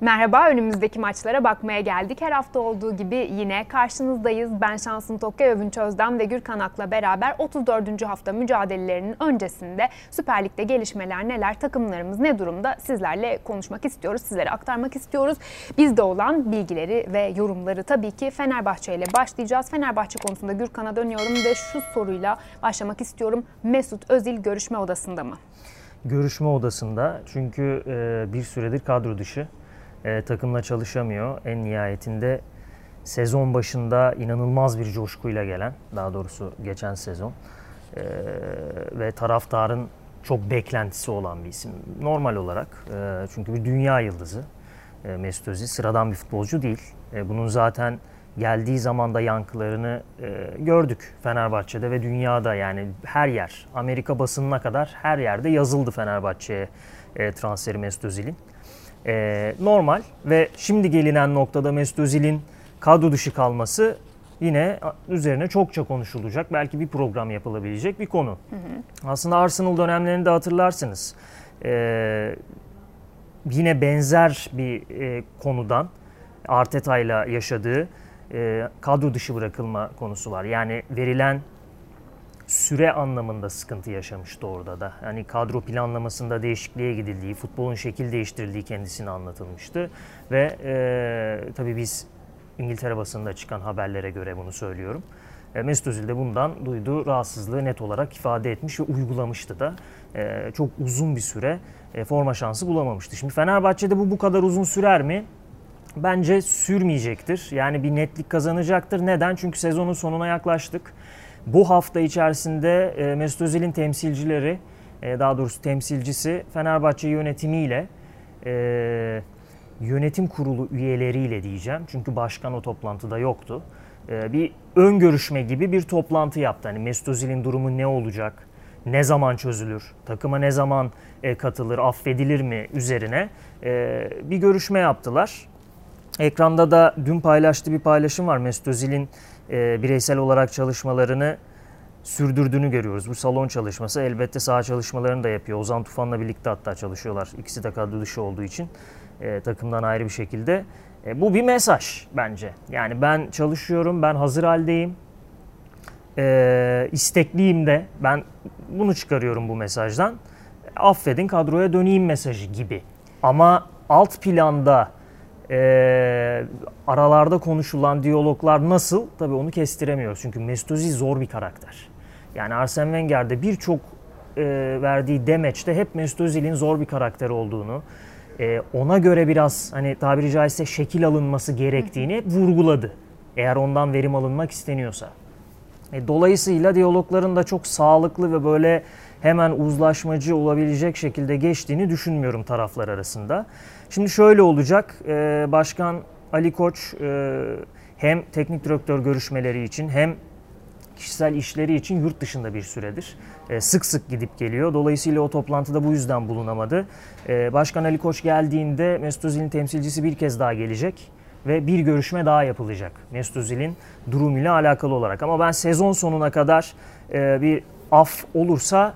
Merhaba, önümüzdeki maçlara bakmaya geldik. Her hafta olduğu gibi yine karşınızdayız. Ben Şansın Tokke, Övünç Özden ve Gürkan Ak'la beraber 34. hafta mücadelelerinin öncesinde Süper Lig'de gelişmeler neler, takımlarımız ne durumda sizlerle konuşmak istiyoruz, sizlere aktarmak istiyoruz. Bizde olan bilgileri ve yorumları tabii ki Fenerbahçe ile başlayacağız. Fenerbahçe konusunda Gürkan'a dönüyorum ve şu soruyla başlamak istiyorum. Mesut Özil görüşme odasında mı? Görüşme odasında çünkü bir süredir kadro dışı e, takımla çalışamıyor. En nihayetinde sezon başında inanılmaz bir coşkuyla gelen, daha doğrusu geçen sezon e, ve taraftarın çok beklentisi olan bir isim. Normal olarak e, çünkü bir dünya yıldızı e, Mesut Özil sıradan bir futbolcu değil. E, bunun zaten geldiği zaman da yankılarını e, gördük Fenerbahçe'de ve dünyada yani her yer Amerika basınına kadar her yerde yazıldı Fenerbahçe'ye e, transferi Mesut Özil'in e, normal ve şimdi gelinen noktada Mesut Özil'in kadro dışı kalması yine üzerine çokça konuşulacak. Belki bir program yapılabilecek bir konu. Hı hı. Aslında Arsenal dönemlerinde hatırlarsınız. E, yine benzer bir e, konudan Arteta ile yaşadığı e, kadro dışı bırakılma konusu var. Yani verilen süre anlamında sıkıntı yaşamıştı orada da. Yani kadro planlamasında değişikliğe gidildiği, futbolun şekil değiştirildiği kendisine anlatılmıştı. Ve e, tabii biz İngiltere basında çıkan haberlere göre bunu söylüyorum. E, Mesut Özil de bundan duyduğu rahatsızlığı net olarak ifade etmiş ve uygulamıştı da. E, çok uzun bir süre e, forma şansı bulamamıştı. Şimdi Fenerbahçe'de bu bu kadar uzun sürer mi? Bence sürmeyecektir. Yani bir netlik kazanacaktır. Neden? Çünkü sezonun sonuna yaklaştık. Bu hafta içerisinde e, Mesut Özil'in temsilcileri, e, daha doğrusu temsilcisi Fenerbahçe yönetimiyle, e, yönetim kurulu üyeleriyle diyeceğim. Çünkü başkan o toplantıda yoktu. Bir ön görüşme gibi bir toplantı yaptı. Hani Mesut Özil'in durumu ne olacak, ne zaman çözülür, takıma ne zaman katılır, affedilir mi üzerine bir görüşme yaptılar. Ekranda da dün paylaştığı bir paylaşım var Mesut Özil'in e, bireysel olarak çalışmalarını sürdürdüğünü görüyoruz. Bu salon çalışması elbette saha çalışmalarını da yapıyor. Ozan Tufan'la birlikte hatta çalışıyorlar. İkisi de kadro dışı olduğu için e, takımdan ayrı bir şekilde. E, bu bir mesaj bence. Yani ben çalışıyorum, ben hazır haldeyim. E, istekliyim de ben bunu çıkarıyorum bu mesajdan. Affedin kadroya döneyim mesajı gibi. Ama alt planda e, aralarda konuşulan diyaloglar nasıl? Tabii onu kestiremiyoruz. Çünkü Mesut Özil zor bir karakter. Yani Arsene Wenger'de birçok e, verdiği demeçte hep Mesut Özil'in zor bir karakter olduğunu, e, ona göre biraz hani tabiri caizse şekil alınması gerektiğini vurguladı. Eğer ondan verim alınmak isteniyorsa. E, dolayısıyla diyalogların da çok sağlıklı ve böyle hemen uzlaşmacı olabilecek şekilde geçtiğini düşünmüyorum taraflar arasında. Şimdi şöyle olacak. E, Başkan Ali Koç e, hem teknik direktör görüşmeleri için hem kişisel işleri için yurt dışında bir süredir. E, sık sık gidip geliyor. Dolayısıyla o toplantıda bu yüzden bulunamadı. Başkan Ali Koç geldiğinde Mesut Özil'in temsilcisi bir kez daha gelecek ve bir görüşme daha yapılacak Mesut Özil'in durumuyla alakalı olarak. Ama ben sezon sonuna kadar bir af olursa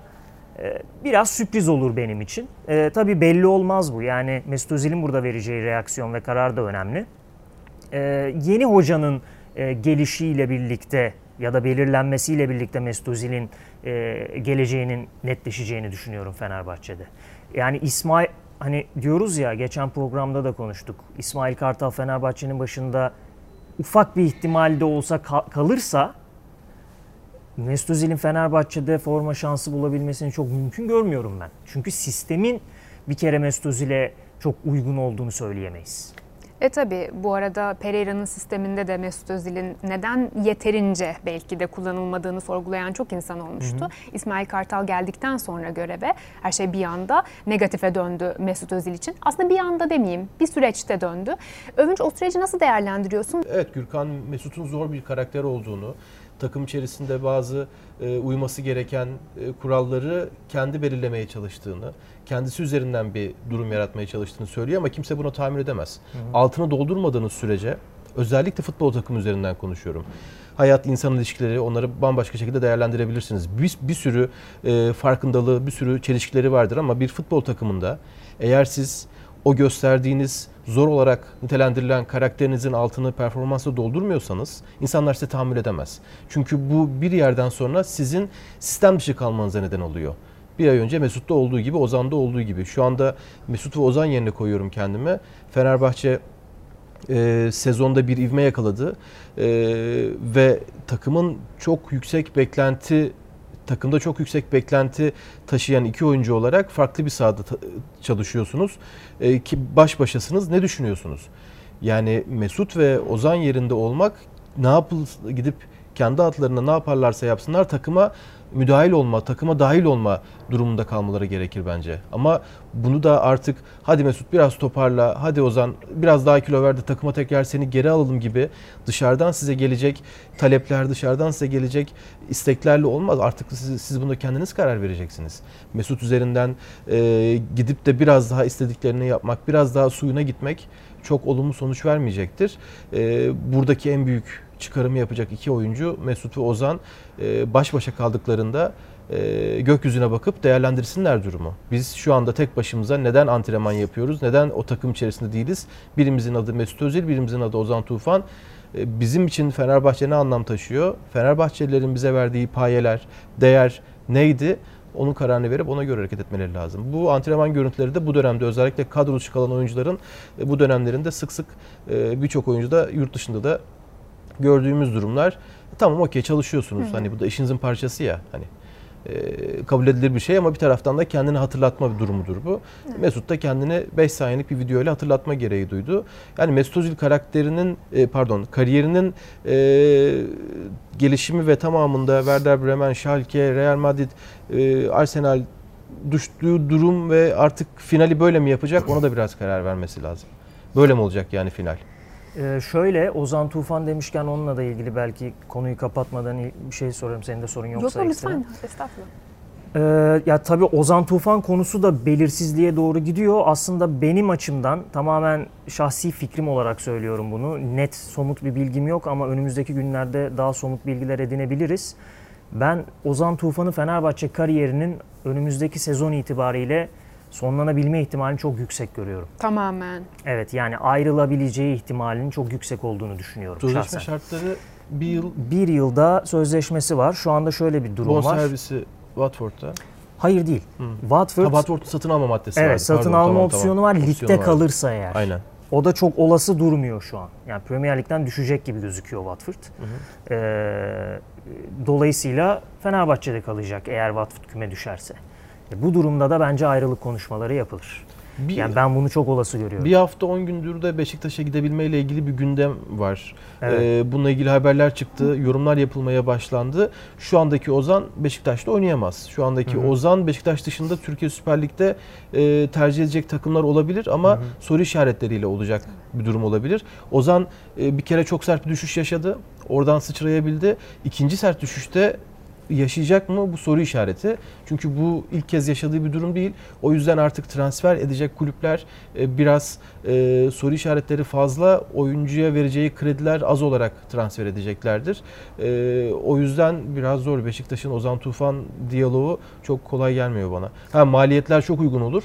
biraz sürpriz olur benim için. E, tabii belli olmaz bu. Yani Mesut Özil'in burada vereceği reaksiyon ve karar da önemli. E, yeni hocanın e, gelişiyle birlikte ya da belirlenmesiyle birlikte Mesut Özil'in e, geleceğinin netleşeceğini düşünüyorum Fenerbahçe'de. Yani İsmail hani diyoruz ya geçen programda da konuştuk. İsmail Kartal Fenerbahçe'nin başında ufak bir ihtimalde olsa kalırsa Mesut Özil'in Fenerbahçe'de forma şansı bulabilmesini çok mümkün görmüyorum ben. Çünkü sistemin bir kere Mesut Özil'e çok uygun olduğunu söyleyemeyiz. E tabi bu arada Pereira'nın sisteminde de Mesut Özil'in neden yeterince belki de kullanılmadığını sorgulayan çok insan olmuştu. Hı hı. İsmail Kartal geldikten sonra göreve her şey bir anda negatife döndü Mesut Özil için. Aslında bir anda demeyeyim bir süreçte döndü. Övünç o süreci nasıl değerlendiriyorsun? Evet Gürkan Mesut'un zor bir karakter olduğunu, takım içerisinde bazı e, uyması gereken e, kuralları kendi belirlemeye çalıştığını, kendisi üzerinden bir durum yaratmaya çalıştığını söylüyor ama kimse buna tahammül edemez. Hı hı. Altına doldurmadığınız sürece özellikle futbol takımı üzerinden konuşuyorum. Hayat, insan ilişkileri onları bambaşka şekilde değerlendirebilirsiniz. Bir, bir sürü e, farkındalığı, bir sürü çelişkileri vardır ama bir futbol takımında eğer siz o gösterdiğiniz zor olarak nitelendirilen karakterinizin altını performansla doldurmuyorsanız insanlar size tahammül edemez. Çünkü bu bir yerden sonra sizin sistem dışı kalmanıza neden oluyor. Bir ay önce Mesut'ta olduğu gibi, Ozan'da olduğu gibi. Şu anda Mesut ve Ozan yerine koyuyorum kendimi. Fenerbahçe e, sezonda bir ivme yakaladı e, ve takımın çok yüksek beklenti takımda çok yüksek beklenti taşıyan iki oyuncu olarak farklı bir sahada çalışıyorsunuz e, ki baş başasınız. Ne düşünüyorsunuz? Yani Mesut ve Ozan yerinde olmak ne yapıl gidip kendi adlarına ne yaparlarsa yapsınlar takıma müdahil olma, takıma dahil olma durumunda kalmaları gerekir bence. Ama bunu da artık hadi Mesut biraz toparla, hadi Ozan biraz daha kilo ver de takıma tekrar seni geri alalım gibi dışarıdan size gelecek talepler, dışarıdan size gelecek isteklerle olmaz. Artık siz, siz bunda kendiniz karar vereceksiniz. Mesut üzerinden e, gidip de biraz daha istediklerini yapmak, biraz daha suyuna gitmek çok olumlu sonuç vermeyecektir. E, buradaki en büyük çıkarımı yapacak iki oyuncu Mesut ve Ozan e, baş başa kaldıklarında e, gökyüzüne bakıp değerlendirsinler durumu. Biz şu anda tek başımıza neden antrenman yapıyoruz? Neden o takım içerisinde değiliz? Birimizin adı Mesut Özil, birimizin adı Ozan Tufan. E, bizim için Fenerbahçe ne anlam taşıyor? Fenerbahçelilerin bize verdiği payeler, değer neydi? Onun kararını verip ona göre hareket etmeleri lazım. Bu antrenman görüntüleri de bu dönemde özellikle kadro dışı kalan oyuncuların bu dönemlerinde sık sık birçok oyuncu da yurt dışında da gördüğümüz durumlar e, tamam okey çalışıyorsunuz. Hı hı. Hani bu da işinizin parçası ya. Hani e, kabul edilir bir şey ama bir taraftan da kendini hatırlatma bir durumudur bu. Evet. Mesut da kendini 5 saniyelik bir video ile hatırlatma gereği duydu. Yani Mesut Özil karakterinin e, pardon kariyerinin e, gelişimi ve tamamında Werder Bremen, Schalke, Real Madrid, e, Arsenal düştüğü durum ve artık finali böyle mi yapacak ona da biraz karar vermesi lazım. Böyle mi olacak yani final? Ee, şöyle Ozan Tufan demişken onunla da ilgili belki konuyu kapatmadan bir şey sorayım. Senin de sorun yoksa. Yok lütfen estağfurullah. Ee, ya tabii Ozan Tufan konusu da belirsizliğe doğru gidiyor. Aslında benim açımdan tamamen şahsi fikrim olarak söylüyorum bunu. Net somut bir bilgim yok ama önümüzdeki günlerde daha somut bilgiler edinebiliriz. Ben Ozan Tufan'ı Fenerbahçe kariyerinin önümüzdeki sezon itibariyle sonlanabilme ihtimalini çok yüksek görüyorum. Tamamen. Evet yani ayrılabileceği ihtimalinin çok yüksek olduğunu düşünüyorum Sözleşme şahsen. şartları bir yıl... Bir yılda sözleşmesi var. Şu anda şöyle bir durum bon var. servisi Watford'da. Hayır değil. Hmm. Watford... Ha, Watford'un satın alma maddesi evet, var. Evet satın Pardon, alma tamam, opsiyonu tamam. var. Ligde opsiyonu kalırsa eğer. Aynen. O da çok olası durmuyor şu an. Yani Premier Lig'den düşecek gibi gözüküyor Watford. Hı hı. Ee, dolayısıyla Fenerbahçe'de kalacak eğer Watford küme düşerse. E, bu durumda da bence ayrılık konuşmaları yapılır. Bir, yani ben bunu çok olası görüyorum. Bir hafta 10 gündür de Beşiktaş'a gidebilmeyle ilgili bir gündem var. Evet. Ee, bununla ilgili haberler çıktı, yorumlar yapılmaya başlandı. Şu andaki Ozan Beşiktaş'ta oynayamaz. Şu andaki Hı-hı. Ozan Beşiktaş dışında Türkiye Süper Lig'de e, tercih edecek takımlar olabilir ama Hı-hı. soru işaretleriyle olacak bir durum olabilir. Ozan e, bir kere çok sert bir düşüş yaşadı. Oradan sıçrayabildi. İkinci sert düşüşte yaşayacak mı bu soru işareti. Çünkü bu ilk kez yaşadığı bir durum değil. O yüzden artık transfer edecek kulüpler e, biraz e, soru işaretleri fazla, oyuncuya vereceği krediler az olarak transfer edeceklerdir. E, o yüzden biraz zor. Beşiktaş'ın Ozan Tufan diyaloğu çok kolay gelmiyor bana. Ha maliyetler çok uygun olur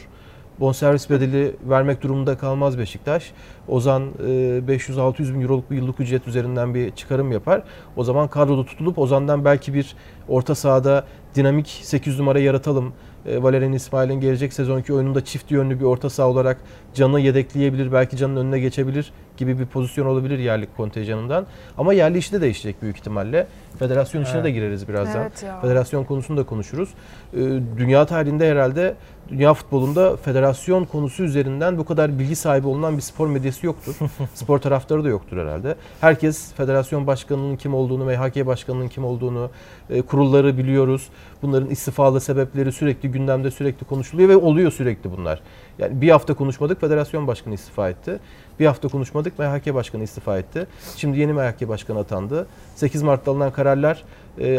bonservis bedeli vermek durumunda kalmaz Beşiktaş. Ozan 500-600 bin euroluk bir yıllık ücret üzerinden bir çıkarım yapar. O zaman kadroda tutulup Ozan'dan belki bir orta sahada dinamik 8 numara yaratalım. E, Valerian İsmail'in gelecek sezonki oyununda çift yönlü bir orta saha olarak canı yedekleyebilir, belki canın önüne geçebilir gibi bir pozisyon olabilir yerli kontenjanından. Ama yerli işi de değişecek büyük ihtimalle. Federasyon evet. de gireriz birazdan. Evet Federasyon konusunu da konuşuruz. E, dünya tarihinde herhalde dünya futbolunda federasyon konusu üzerinden bu kadar bilgi sahibi olunan bir spor medyası yoktur. spor taraftarı da yoktur herhalde. Herkes federasyon başkanının kim olduğunu, MHK başkanının kim olduğunu, e, kurulları biliyoruz. Bunların istifalı sebepleri sürekli gündemde sürekli konuşuluyor ve oluyor sürekli bunlar. Yani bir hafta konuşmadık federasyon başkanı istifa etti. Bir hafta konuşmadık MHK başkanı istifa etti. Şimdi yeni MHK başkanı atandı. 8 Mart'ta alınan kararlar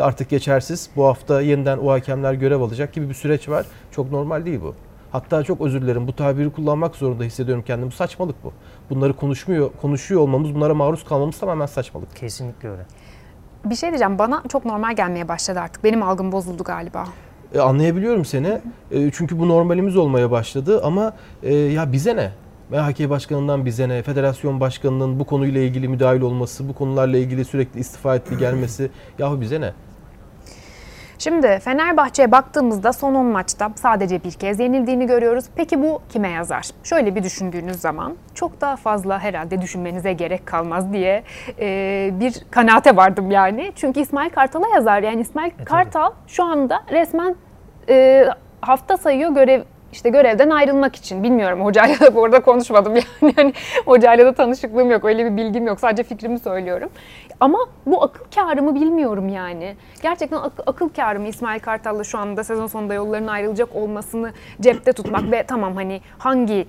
artık geçersiz. Bu hafta yeniden o hakemler görev alacak gibi bir süreç var. Çok normal değil bu. Hatta çok özür dilerim bu tabiri kullanmak zorunda hissediyorum kendimi. Saçmalık bu. Bunları konuşmuyor, konuşuyor olmamız, bunlara maruz kalmamız tamamen saçmalık. Kesinlikle öyle. Bir şey diyeceğim bana çok normal gelmeye başladı artık. Benim algım bozuldu galiba. E, anlayabiliyorum seni. E, çünkü bu normalimiz olmaya başladı ama e, ya bize ne? MHK Başkanı'ndan bize ne, Federasyon Başkanı'nın bu konuyla ilgili müdahil olması, bu konularla ilgili sürekli istifa etti gelmesi, yahu bize ne? Şimdi Fenerbahçe'ye baktığımızda son 10 maçta sadece bir kez yenildiğini görüyoruz. Peki bu kime yazar? Şöyle bir düşündüğünüz zaman çok daha fazla herhalde düşünmenize gerek kalmaz diye e, bir kanaate vardım yani. Çünkü İsmail Kartal'a yazar. Yani İsmail E, Kartal şu anda resmen e, hafta sayıyor görev işte görevden ayrılmak için. Bilmiyorum hocayla da bu arada konuşmadım yani. yani hocayla da tanışıklığım yok. Öyle bir bilgim yok. Sadece fikrimi söylüyorum. Ama bu akıl kârı mı bilmiyorum yani. Gerçekten ak- akıl kârı İsmail Kartal'la şu anda sezon sonunda yolların ayrılacak olmasını cepte tutmak ve tamam hani hangi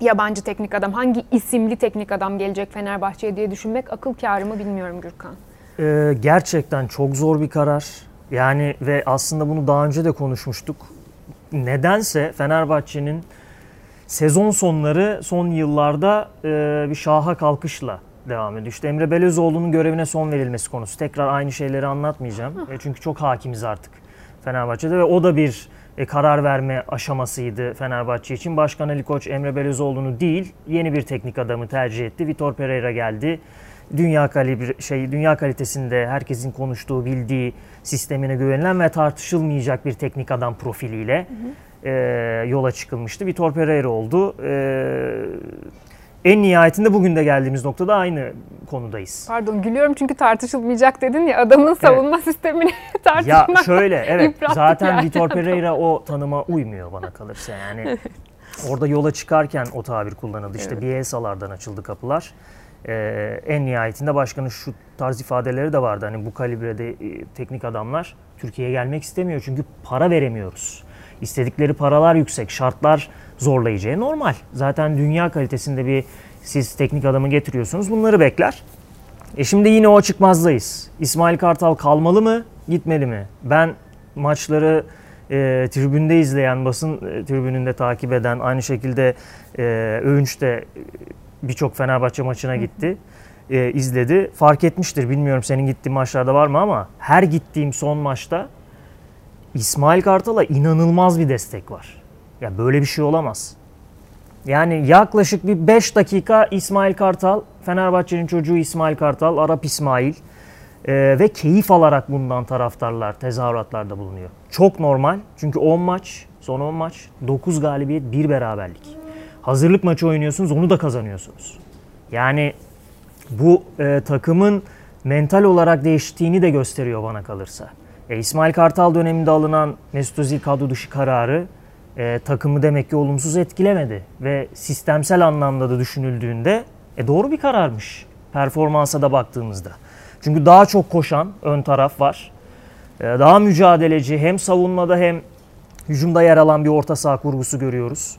yabancı teknik adam, hangi isimli teknik adam gelecek Fenerbahçe'ye diye düşünmek akıl kârı mı bilmiyorum Gürkan. Ee, gerçekten çok zor bir karar. Yani ve aslında bunu daha önce de konuşmuştuk. Nedense Fenerbahçe'nin sezon sonları son yıllarda e, bir şaha kalkışla devam ediyor. İşte Emre Belözoğlu'nun görevine son verilmesi konusu. Tekrar aynı şeyleri anlatmayacağım. E, çünkü çok hakimiz artık Fenerbahçe'de ve o da bir e, karar verme aşamasıydı Fenerbahçe için. Başkan Ali Koç Emre Belözoğlu'nu değil, yeni bir teknik adamı tercih etti. Vitor Pereira geldi. Dünya kalibre şey dünya kalitesinde herkesin konuştuğu, bildiği sistemine güvenilen ve tartışılmayacak bir teknik adam profiliyle e, yola çıkılmıştı. Vitor Pereira oldu. E, en nihayetinde bugün de geldiğimiz noktada aynı konudayız. Pardon gülüyorum çünkü tartışılmayacak dedin ya adamın savunma sistemini Ya tartışmak. şöyle evet zaten yani Vitor Pereira o tanıma uymuyor bana kalırsa yani. Orada yola çıkarken o tabir kullanıldı. İşte Bielsa'lardan açıldı kapılar. Ee, en nihayetinde başkanın şu tarz ifadeleri de vardı. Hani bu kalibrede e, teknik adamlar Türkiye'ye gelmek istemiyor çünkü para veremiyoruz. İstedikleri paralar yüksek, şartlar zorlayıcı. E, normal. Zaten dünya kalitesinde bir siz teknik adamı getiriyorsunuz. Bunları bekler. E şimdi yine o çıkmazdayız. İsmail Kartal kalmalı mı, gitmeli mi? Ben maçları e, tribünde izleyen, basın e, tribününde takip eden, aynı şekilde e, Övünç de birçok Fenerbahçe maçına gitti, e, izledi. Fark etmiştir, bilmiyorum senin gittiğin maçlarda var mı ama her gittiğim son maçta İsmail Kartal'a inanılmaz bir destek var. Ya böyle bir şey olamaz. Yani yaklaşık bir 5 dakika İsmail Kartal, Fenerbahçe'nin çocuğu İsmail Kartal, Arap İsmail e, ve keyif alarak bundan taraftarlar tezahüratlarda bulunuyor. Çok normal çünkü 10 maç, son 10 maç, 9 galibiyet, 1 beraberlik. Hazırlık maçı oynuyorsunuz, onu da kazanıyorsunuz. Yani bu e, takımın mental olarak değiştiğini de gösteriyor bana kalırsa. E, İsmail Kartal döneminde alınan Mesut Özil kadro dışı kararı e, takımı demek ki olumsuz etkilemedi. Ve sistemsel anlamda da düşünüldüğünde e, doğru bir kararmış performansa da baktığımızda. Çünkü daha çok koşan ön taraf var. E, daha mücadeleci hem savunmada hem hücumda yer alan bir orta saha kurgusu görüyoruz.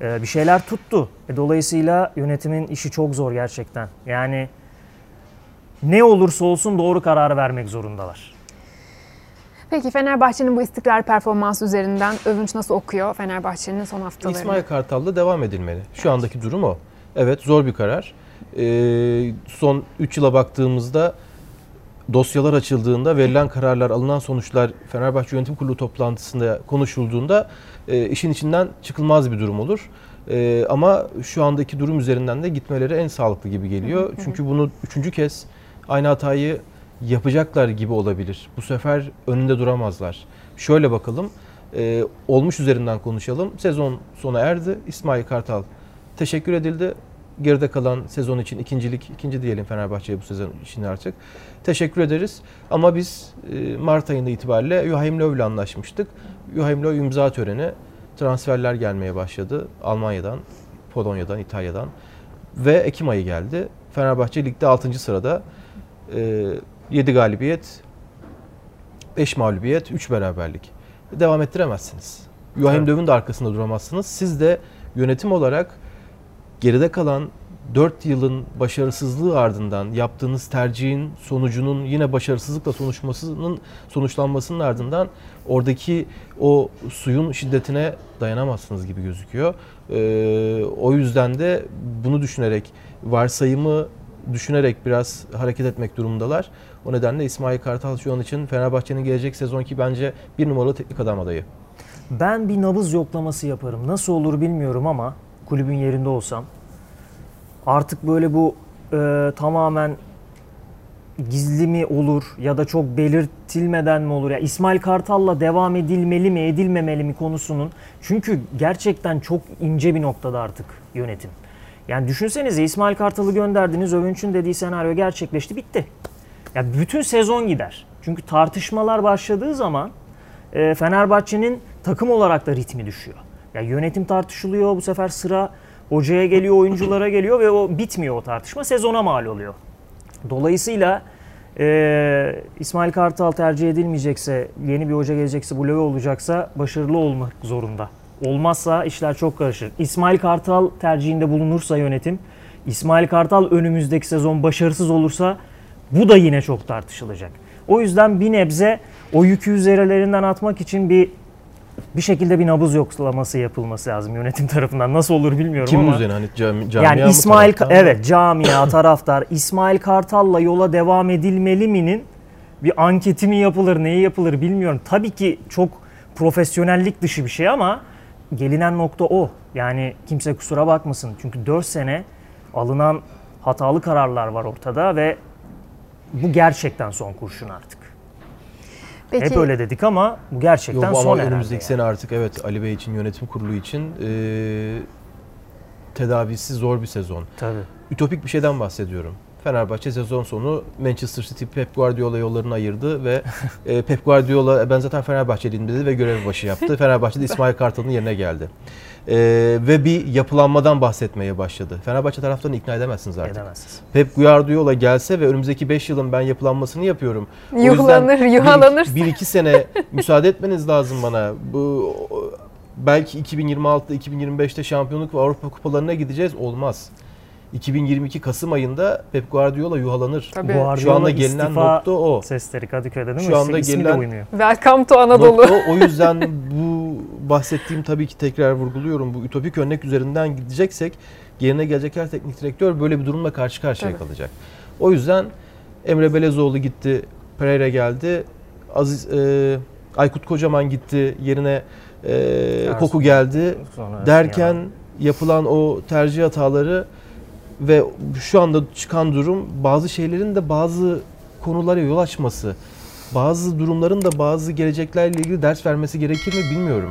E, bir şeyler tuttu. E, dolayısıyla yönetimin işi çok zor gerçekten. Yani ne olursa olsun doğru kararı vermek zorundalar. Peki Fenerbahçe'nin bu istikrar performansı üzerinden övünç nasıl okuyor Fenerbahçe'nin son haftalarını? İsmail Kartal'da devam edilmeli. Şu andaki durum o. Evet zor bir karar. Ee, son 3 yıla baktığımızda dosyalar açıldığında verilen kararlar, alınan sonuçlar Fenerbahçe Yönetim Kurulu toplantısında konuşulduğunda e, işin içinden çıkılmaz bir durum olur. E, ama şu andaki durum üzerinden de gitmeleri en sağlıklı gibi geliyor. Çünkü bunu üçüncü kez aynı hatayı yapacaklar gibi olabilir. Bu sefer önünde duramazlar. Şöyle bakalım. e, olmuş üzerinden konuşalım. Sezon sona erdi. İsmail Kartal teşekkür edildi. Geride kalan sezon için ikincilik, ikinci diyelim Fenerbahçe'ye bu sezon için artık. Teşekkür ederiz. Ama biz e, Mart ayında itibariyle Joachim Löw ile anlaşmıştık. Joachim Löw imza töreni, transferler gelmeye başladı. Almanya'dan, Polonya'dan, İtalya'dan. Ve Ekim ayı geldi. Fenerbahçe ligde 6. sırada. E, 7 galibiyet, 5 mağlubiyet, 3 beraberlik. Devam ettiremezsiniz. Joachim Evet. Löw'ün de arkasında duramazsınız. Siz de yönetim olarak geride kalan 4 yılın başarısızlığı ardından yaptığınız tercihin sonucunun yine başarısızlıkla sonuçmasının sonuçlanmasının ardından oradaki o suyun şiddetine dayanamazsınız gibi gözüküyor. Ee, o yüzden de bunu düşünerek varsayımı düşünerek biraz hareket etmek durumundalar. O nedenle İsmail Kartal şu an için Fenerbahçe'nin gelecek sezonki bence bir numaralı teknik adam adayı. Ben bir nabız yoklaması yaparım. Nasıl olur bilmiyorum ama kulübün yerinde olsam artık böyle bu e, tamamen gizli mi olur ya da çok belirtilmeden mi olur? Ya İsmail Kartal'la devam edilmeli mi, edilmemeli mi konusunun çünkü gerçekten çok ince bir noktada artık yönetim. Yani düşünsenize İsmail Kartal'ı gönderdiniz, Övünç'ün dediği senaryo gerçekleşti, bitti. Ya bütün sezon gider. Çünkü tartışmalar başladığı zaman e, Fenerbahçe'nin takım olarak da ritmi düşüyor. Ya yönetim tartışılıyor, bu sefer sıra hocaya geliyor, oyunculara geliyor ve o bitmiyor o tartışma, sezona mal oluyor. Dolayısıyla e, İsmail Kartal tercih edilmeyecekse, yeni bir hoca gelecekse, bu löve olacaksa başarılı olmak zorunda. Olmazsa işler çok karışır. İsmail Kartal tercihinde bulunursa yönetim, İsmail Kartal önümüzdeki sezon başarısız olursa bu da yine çok tartışılacak. O yüzden bir nebze o yükü üzerlerinden atmak için bir bir şekilde bir nabız yoklaması yapılması lazım yönetim tarafından. Nasıl olur bilmiyorum Kimin ama. üzerine hani cami, camia Yani İsmail taraftar mı? evet camia taraftar İsmail Kartal'la yola devam edilmeli mi'nin bir anketi mi yapılır, neyi yapılır bilmiyorum. Tabii ki çok profesyonellik dışı bir şey ama gelinen nokta o. Yani kimse kusura bakmasın. Çünkü 4 sene alınan hatalı kararlar var ortada ve bu gerçekten son kurşun artık. Peki, Hep öyle dedik ama bu gerçekten Yok, bu son ama önümüzdeki yani. sene artık evet Ali Bey için yönetim kurulu için e, tedavisi zor bir sezon. Tabii. Ütopik bir şeyden bahsediyorum. Fenerbahçe sezon sonu Manchester City Pep Guardiola yollarını ayırdı ve e, Pep Guardiola "E, ben zaten Fenerbahçeliyim dedi ve görev başı yaptı. Fenerbahçe'de İsmail Kartal'ın yerine geldi. E, ve bir yapılanmadan bahsetmeye başladı. Fenerbahçe taraftarını ikna edemezsiniz artık. Edemezsiniz. Pep Guardiola gelse ve önümüzdeki 5 yılın ben yapılanmasını yapıyorum. Yuhlanır. Bir, iki sene müsaade etmeniz lazım bana. Bu belki 2026'da 2025'te şampiyonluk ve Avrupa kupalarına gideceğiz olmaz. 2022 Kasım ayında Pep Guardiola yuhalanır. Tabii. Şu Guardiola anda gelinen istifa nokta o. Sesleri Kadıköy'de değil mi? Şu anda İsmi de gelinen- uymuyor. Welcome to Anadolu. Nokta o. O yüzden bu bahsettiğim tabii ki tekrar vurguluyorum. Bu ütopik örnek üzerinden gideceksek yerine gelecek her teknik direktör böyle bir durumla karşı karşıya Tabii. kalacak. O yüzden Emre Belezoğlu gitti, Pereira geldi. Aziz e, Aykut Kocaman gitti, yerine e, Koku geldi. Sonra Derken yapılan o tercih hataları ve şu anda çıkan durum bazı şeylerin de bazı konulara yol açması, bazı durumların da bazı geleceklerle ilgili ders vermesi gerekir mi bilmiyorum.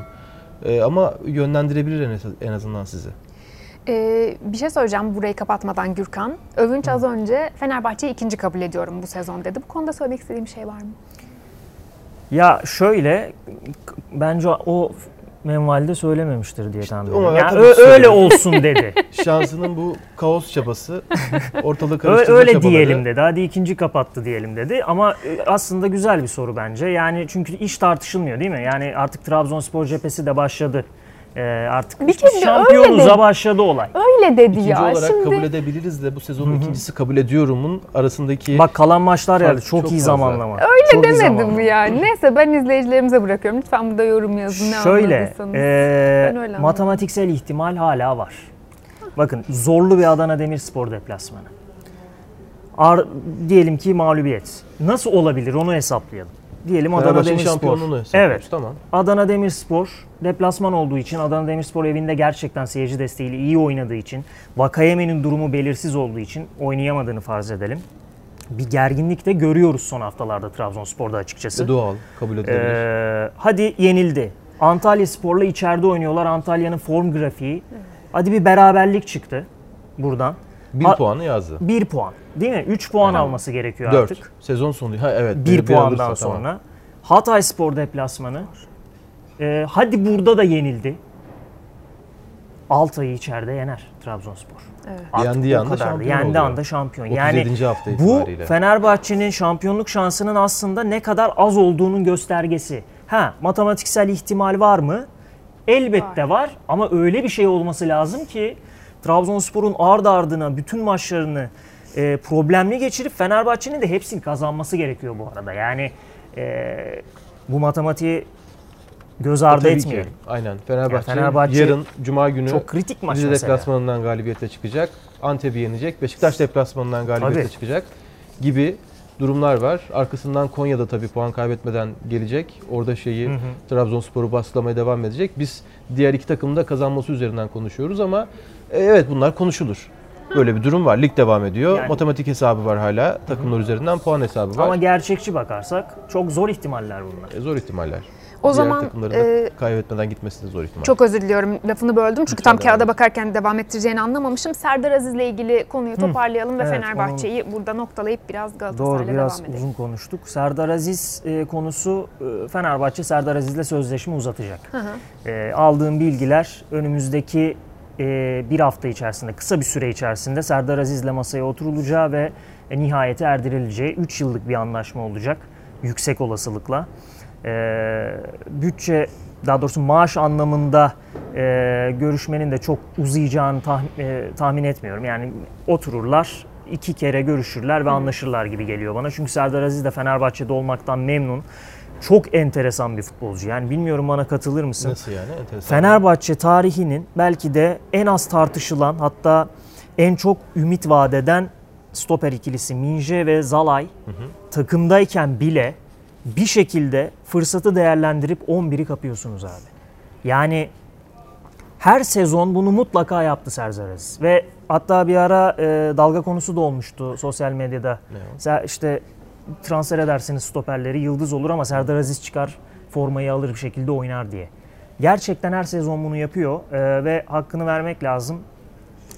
Ee, ama yönlendirebilir en, azından sizi. Ee, bir şey söyleyeceğim burayı kapatmadan Gürkan. Övünç az önce Fenerbahçe'yi ikinci kabul ediyorum bu sezon dedi. Bu konuda söylemek istediğim bir şey var mı? Ya şöyle bence o menvalde söylememiştir diye tahmin ediyorum. Yani ö- öyle olsun dedi. Şansının bu kaos çabası, ortalığı karıştırma öyle çabaları. diyelim dedi. Hadi ikinci kapattı diyelim dedi. Ama e, aslında güzel bir soru bence. Yani çünkü iş tartışılmıyor değil mi? Yani artık Trabzonspor cephesi de başladı. Ee, artık Bir öyle şampiyonuza dedi. başladı olay. Öyle dedi İkinci ya. olarak Şimdi kabul edebiliriz de bu sezonun ikincisi kabul ediyorumun arasındaki Bak kalan maçlar geldi. Çok, çok iyi fazla. zamanlama. öyle Çok demedim yani. Neyse ben izleyicilerimize bırakıyorum. Lütfen burada yorum yazın ne Şöyle, anladıysanız. e, anladım. matematiksel ihtimal hala var. Bakın zorlu bir Adana Demirspor deplasmanı. Ar, diyelim ki mağlubiyet. Nasıl olabilir onu hesaplayalım. Diyelim Adana Demirspor. Evet. Tamam. Adana Demirspor deplasman olduğu için Adana Demirspor evinde gerçekten seyirci desteğiyle iyi oynadığı için Vakayeme'nin durumu belirsiz olduğu için oynayamadığını farz edelim. Bir gerginlik de görüyoruz son haftalarda Trabzonspor'da açıkçası. E, doğal, kabul edilebilir. Ee, hadi yenildi. Antalya Spor'la içeride oynuyorlar. Antalya'nın form grafiği. Hadi bir beraberlik çıktı buradan. Bir ha- puanı yazdı. Bir puan. Değil mi? 3 puan Aynen. alması gerekiyor Dört. artık. Sezon sonu. Ha evet. Bir, puandan alırsa tamam. sonra. Hatay Spor deplasmanı. Ee, hadi burada da yenildi. Altay'ı içeride yener Trabzonspor. Evet. Artık Yendiği anda kadardı. şampiyon Yendi oluyor. anda şampiyon. 37. Yani hafta bu. Fenerbahçe'nin şampiyonluk şansının aslında ne kadar az olduğunun göstergesi. Ha, matematiksel ihtimal var mı? Elbette var. ama öyle bir şey olması lazım ki Trabzonspor'un ardı ardına bütün maçlarını e, problemli geçirip Fenerbahçe'nin de hepsini kazanması gerekiyor bu arada. Yani e, bu matematiği göz ardı Tabii ki. etmeyelim. Aynen. Fenerbahçe, Ya Fenerbahçe yarın Cuma günü Çok kritik maç Rize deplasmanından galibiyetle çıkacak. Antep'i yenecek. Beşiktaş deplasmanından galibiyetle Tabii. çıkacak gibi durumlar var. Arkasından Konya'da tabii puan kaybetmeden gelecek. Orada şeyi Hı hı. Trabzonspor'u baskılamaya devam edecek. Biz diğer iki takımın da kazanması üzerinden konuşuyoruz ama e, evet bunlar konuşulur. Böyle bir durum var. Lig devam ediyor. Yani- Matematik hesabı var hala. Takımlar üzerinden puan hesabı var. Ama gerçekçi bakarsak çok zor ihtimaller bunlar. E, zor ihtimaller. O Diğer zaman takımların da e, kaybetmeden gitmesi de zor ihtimal. çok özür diliyorum lafını böldüm çünkü tam kağıda bakarken devam ettireceğini anlamamışım. Serdar Aziz'le ilgili konuyu toparlayalım ve Evet, Fenerbahçe'yi burada noktalayıp biraz Doğru Galatasaray'la biraz devam edelim. uzun konuştuk. Serdar Aziz e, konusu e, Fenerbahçe Serdar Aziz'le sözleşme uzatacak. Hı hı. E, aldığım bilgiler önümüzdeki e, bir hafta içerisinde kısa bir süre içerisinde Serdar Aziz'le masaya oturulacağı ve e, nihayete erdirileceği 3 yıllık bir anlaşma olacak yüksek olasılıkla. E, bütçe daha doğrusu maaş anlamında e, görüşmenin de çok uzayacağını tah- e, tahmin etmiyorum. Yani otururlar, iki kere görüşürler ve anlaşırlar gibi geliyor bana. Çünkü Serdar Aziz de Fenerbahçe'de olmaktan memnun. Çok enteresan bir futbolcu. Yani bilmiyorum bana katılır mısın? Nasıl yani? Enteresan. Fenerbahçe tarihinin belki de en az tartışılan hatta en çok ümit vadeden stoper ikilisi Minje ve Zalay takımdayken bile bir şekilde fırsatı değerlendirip 11'i kapıyorsunuz abi. Yani her sezon bunu mutlaka yaptı Serdar Aziz. Ve hatta bir ara e, dalga konusu da olmuştu sosyal medyada. Ne o? İşte transfer edersiniz stoperleri yıldız olur ama Serdar Aziz çıkar formayı alır bir şekilde oynar diye. Gerçekten her sezon bunu yapıyor e, ve hakkını vermek lazım.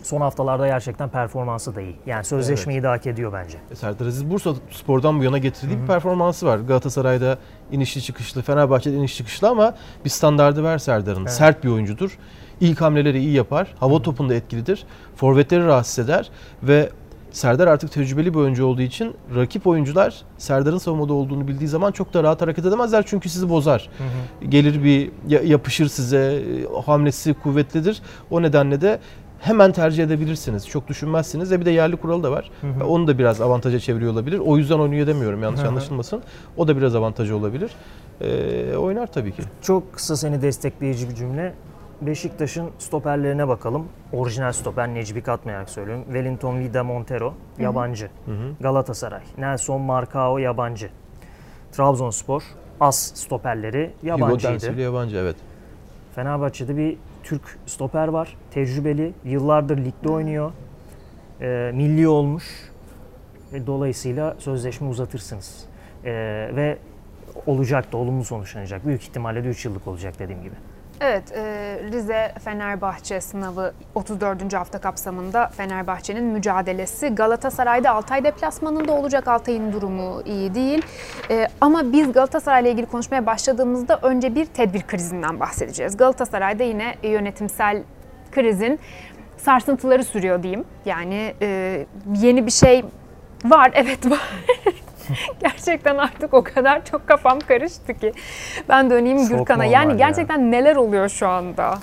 Son haftalarda gerçekten performansı da iyi. Yani sözleşmeyi de hak ediyor bence. E, Serdar Aziz Bursa Spor'dan bu yana getirdiği bir performansı var. Galatasaray'da inişli çıkışlı, Fenerbahçe'de inişli çıkışlı ama bir standardı var Serdar'ın. Sert bir oyuncudur. İlk hamleleri iyi yapar. Hava topunda etkilidir. Forvetleri rahatsız eder ve Serdar artık tecrübeli bir oyuncu olduğu için rakip oyuncular Serdar'ın savunmada olduğunu bildiği zaman çok da rahat hareket edemezler çünkü sizi bozar. Gelir bir ya- yapışır size, hamlesi kuvvetlidir. O nedenle de hemen tercih edebilirsiniz. Çok düşünmezsiniz. Ve bir de yerli kuralı da var. Onu da biraz avantaja çeviriyor olabilir. O yüzden oynuyor demiyorum yanlış Hı hı. anlaşılmasın. O da biraz avantajı olabilir. Ee, oynar tabii ki. Çok kısa seni destekleyici bir cümle. Beşiktaş'ın stoperlerine bakalım. Orijinal stoper Necip'i katmayarak söylüyorum. Wellington Vida Montero yabancı. Hı hı. Galatasaray. Nelson Marcao yabancı. Trabzonspor as stoperleri Hugo yabancıydı. Densili yabancı evet. Fenerbahçe'de bir Türk stoper var. Tecrübeli. Yıllardır ligde oynuyor. Ee, milli olmuş. Ve dolayısıyla sözleşme uzatırsınız. Ee, ve olacak da olumlu sonuçlanacak. Büyük ihtimalle de 3 yıllık olacak dediğim gibi. Evet, e, Rize Fenerbahçe sınavı 34. hafta kapsamında Fenerbahçe'nin mücadelesi. Galatasaray'da Altay deplasmanında olacak. Altay'ın durumu iyi değil. E, ama biz Galatasaray'la ilgili konuşmaya başladığımızda önce bir tedbir krizinden bahsedeceğiz. Galatasaray'da yine yönetimsel krizin sarsıntıları sürüyor diyeyim. Yani e, yeni bir şey var, evet var. Gerçekten artık o kadar çok kafam karıştı ki. Ben döneyim Çok Gürkan'a. Yani ya. gerçekten neler oluyor şu anda?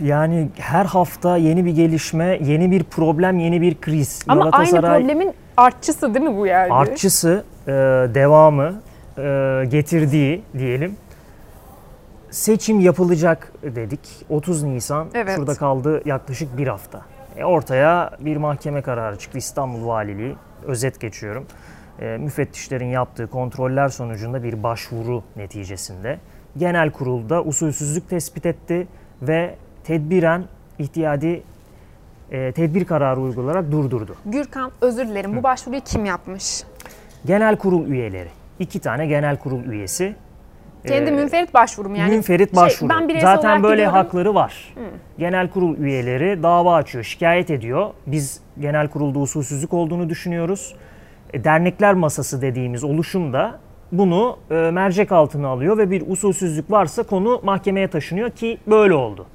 Yani her hafta yeni bir gelişme, yeni bir problem, yeni bir kriz. Ama aynı Galatasaray problemin artçısı değil mi bu yani? artçısı, e, devamı, e, getirdiği diyelim. Seçim yapılacak dedik. 30 Nisan Evet. şurada kaldı yaklaşık bir hafta. E, ortaya bir mahkeme kararı çıktı İstanbul Valiliği. Özet geçiyorum. E, müfettişlerin yaptığı kontroller sonucunda bir başvuru neticesinde genel kurulda usulsüzlük tespit etti ve tedbiren ihtiyadi e, tedbir kararı uygulayarak durdurdu. Gürkan özür dilerim. Bu başvuruyu kim yapmış? Genel kurul üyeleri. iki tane genel kurul üyesi. Kendi Ee, münferit başvurum yani. münferit Şey, başvuru. ben Zaten böyle gidiyorum. hakları var. Genel kurul üyeleri dava açıyor, şikayet ediyor. Biz genel kurulda usulsüzlük olduğunu düşünüyoruz. E, Dernekler masası dediğimiz oluşum da bunu e, mercek altına alıyor ve bir usulsüzlük varsa konu mahkemeye taşınıyor ki böyle oldu.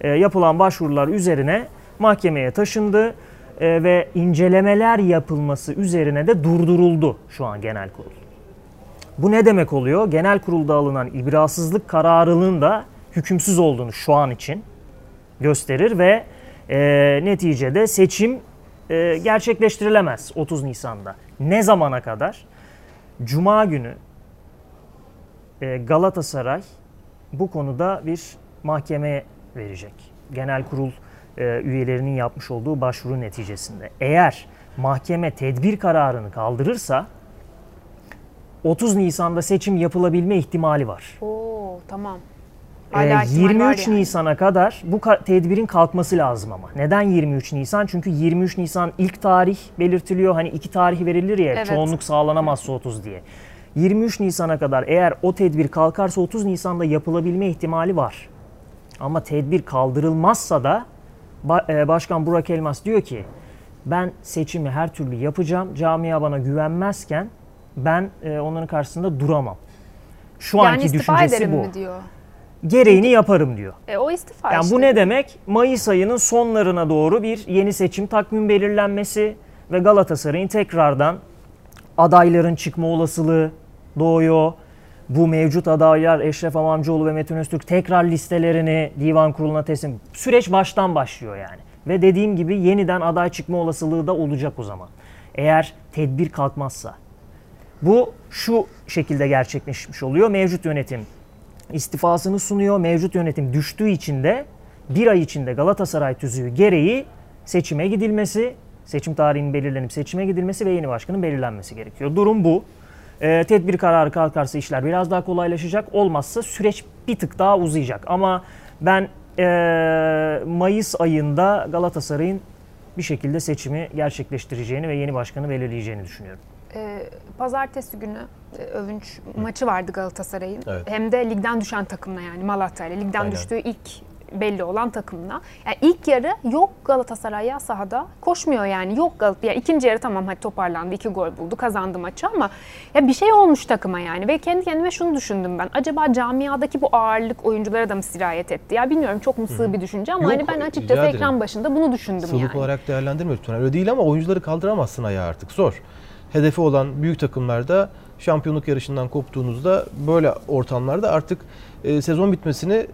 E, yapılan başvurular üzerine mahkemeye taşındı e, ve incelemeler yapılması üzerine de durduruldu şu an genel kurul. Bu ne demek oluyor? Genel kurulda alınan ibrasızlık kararının da hükümsüz olduğunu şu an için gösterir ve e, neticede seçim e, gerçekleştirilemez 30 Nisan'da. Ne zamana kadar? Cuma günü e, Galatasaray bu konuda bir mahkemeye verecek. Genel kurul e, üyelerinin yapmış olduğu başvuru neticesinde. Eğer mahkeme tedbir kararını kaldırırsa 30 Nisan'da seçim yapılabilme ihtimali var. Oo tamam. Hala Ee, ihtimal 23 var yani. Nisan'a kadar bu tedbirin kalkması lazım ama. Neden 23 Nisan? Çünkü 23 Nisan ilk tarih belirtiliyor. Hani iki tarih verilir ya Evet. çoğunluk sağlanamazsa 30 diye. 23 Nisan'a kadar eğer o tedbir kalkarsa 30 Nisan'da yapılabilme ihtimali var. Ama tedbir kaldırılmazsa da e, Başkan Burak Elmas diyor ki ben seçimi her türlü yapacağım. Camia bana güvenmezken ben e, onların karşısında duramam. Şu Yani anki düşüncesi bu. mi diyor. Gereğini yaparım diyor. E, o istifa Yani işte. bu ne demek? Mayıs ayının sonlarına doğru bir yeni seçim takvim belirlenmesi ve Galatasaray'ın tekrardan adayların çıkma olasılığı doğuyor. Bu mevcut adaylar Eşref Amamcıoğlu ve Metin Öztürk tekrar listelerini divan kuruluna teslim. Süreç baştan başlıyor yani. Ve dediğim gibi yeniden aday çıkma olasılığı da olacak o zaman. Eğer tedbir kalkmazsa. Bu şu şekilde gerçekleşmiş oluyor. Mevcut yönetim istifasını sunuyor. Mevcut yönetim düştüğü için de bir ay içinde Galatasaray tüzüğü gereği seçime gidilmesi, seçim tarihinin belirlenip seçime gidilmesi ve yeni başkanın belirlenmesi gerekiyor. Durum bu. Ee, tedbir kararı kalkarsa işler biraz daha kolaylaşacak. Olmazsa süreç bir tık daha uzayacak. Ama ben ee, Mayıs ayında Galatasaray'ın bir şekilde seçimi gerçekleştireceğini ve yeni başkanı belirleyeceğini düşünüyorum. E, pazartesi günü e, övünç maçı vardı Galatasaray'ın. Evet. Hem de ligden düşen takımla yani Malatya ile ligden Aynen. düştüğü ilk belli olan takımla. Yani ilk yarı yok Galatasaray ya sahada. Koşmuyor yani. Yok Galatasaray. Yani ikinci yarı tamam hadi toparlandı. iki gol buldu. Kazandı maçı ama ya bir şey olmuş takıma yani. Ve kendi kendime şunu düşündüm ben. Acaba camiadaki bu ağırlık oyunculara da mı sirayet etti? Ya bilmiyorum çok sığ bir düşünce ama Yok, hani ben açıkçası ekran başında bunu düşündüm Sılık yani. olarak değerlendirme lütfen. Öyle değil ama oyuncuları kaldıramazsın ayağa artık. Zor. Hedefi olan büyük takımlarda şampiyonluk yarışından koptuğunuzda böyle ortamlarda artık e, sezon bitmesini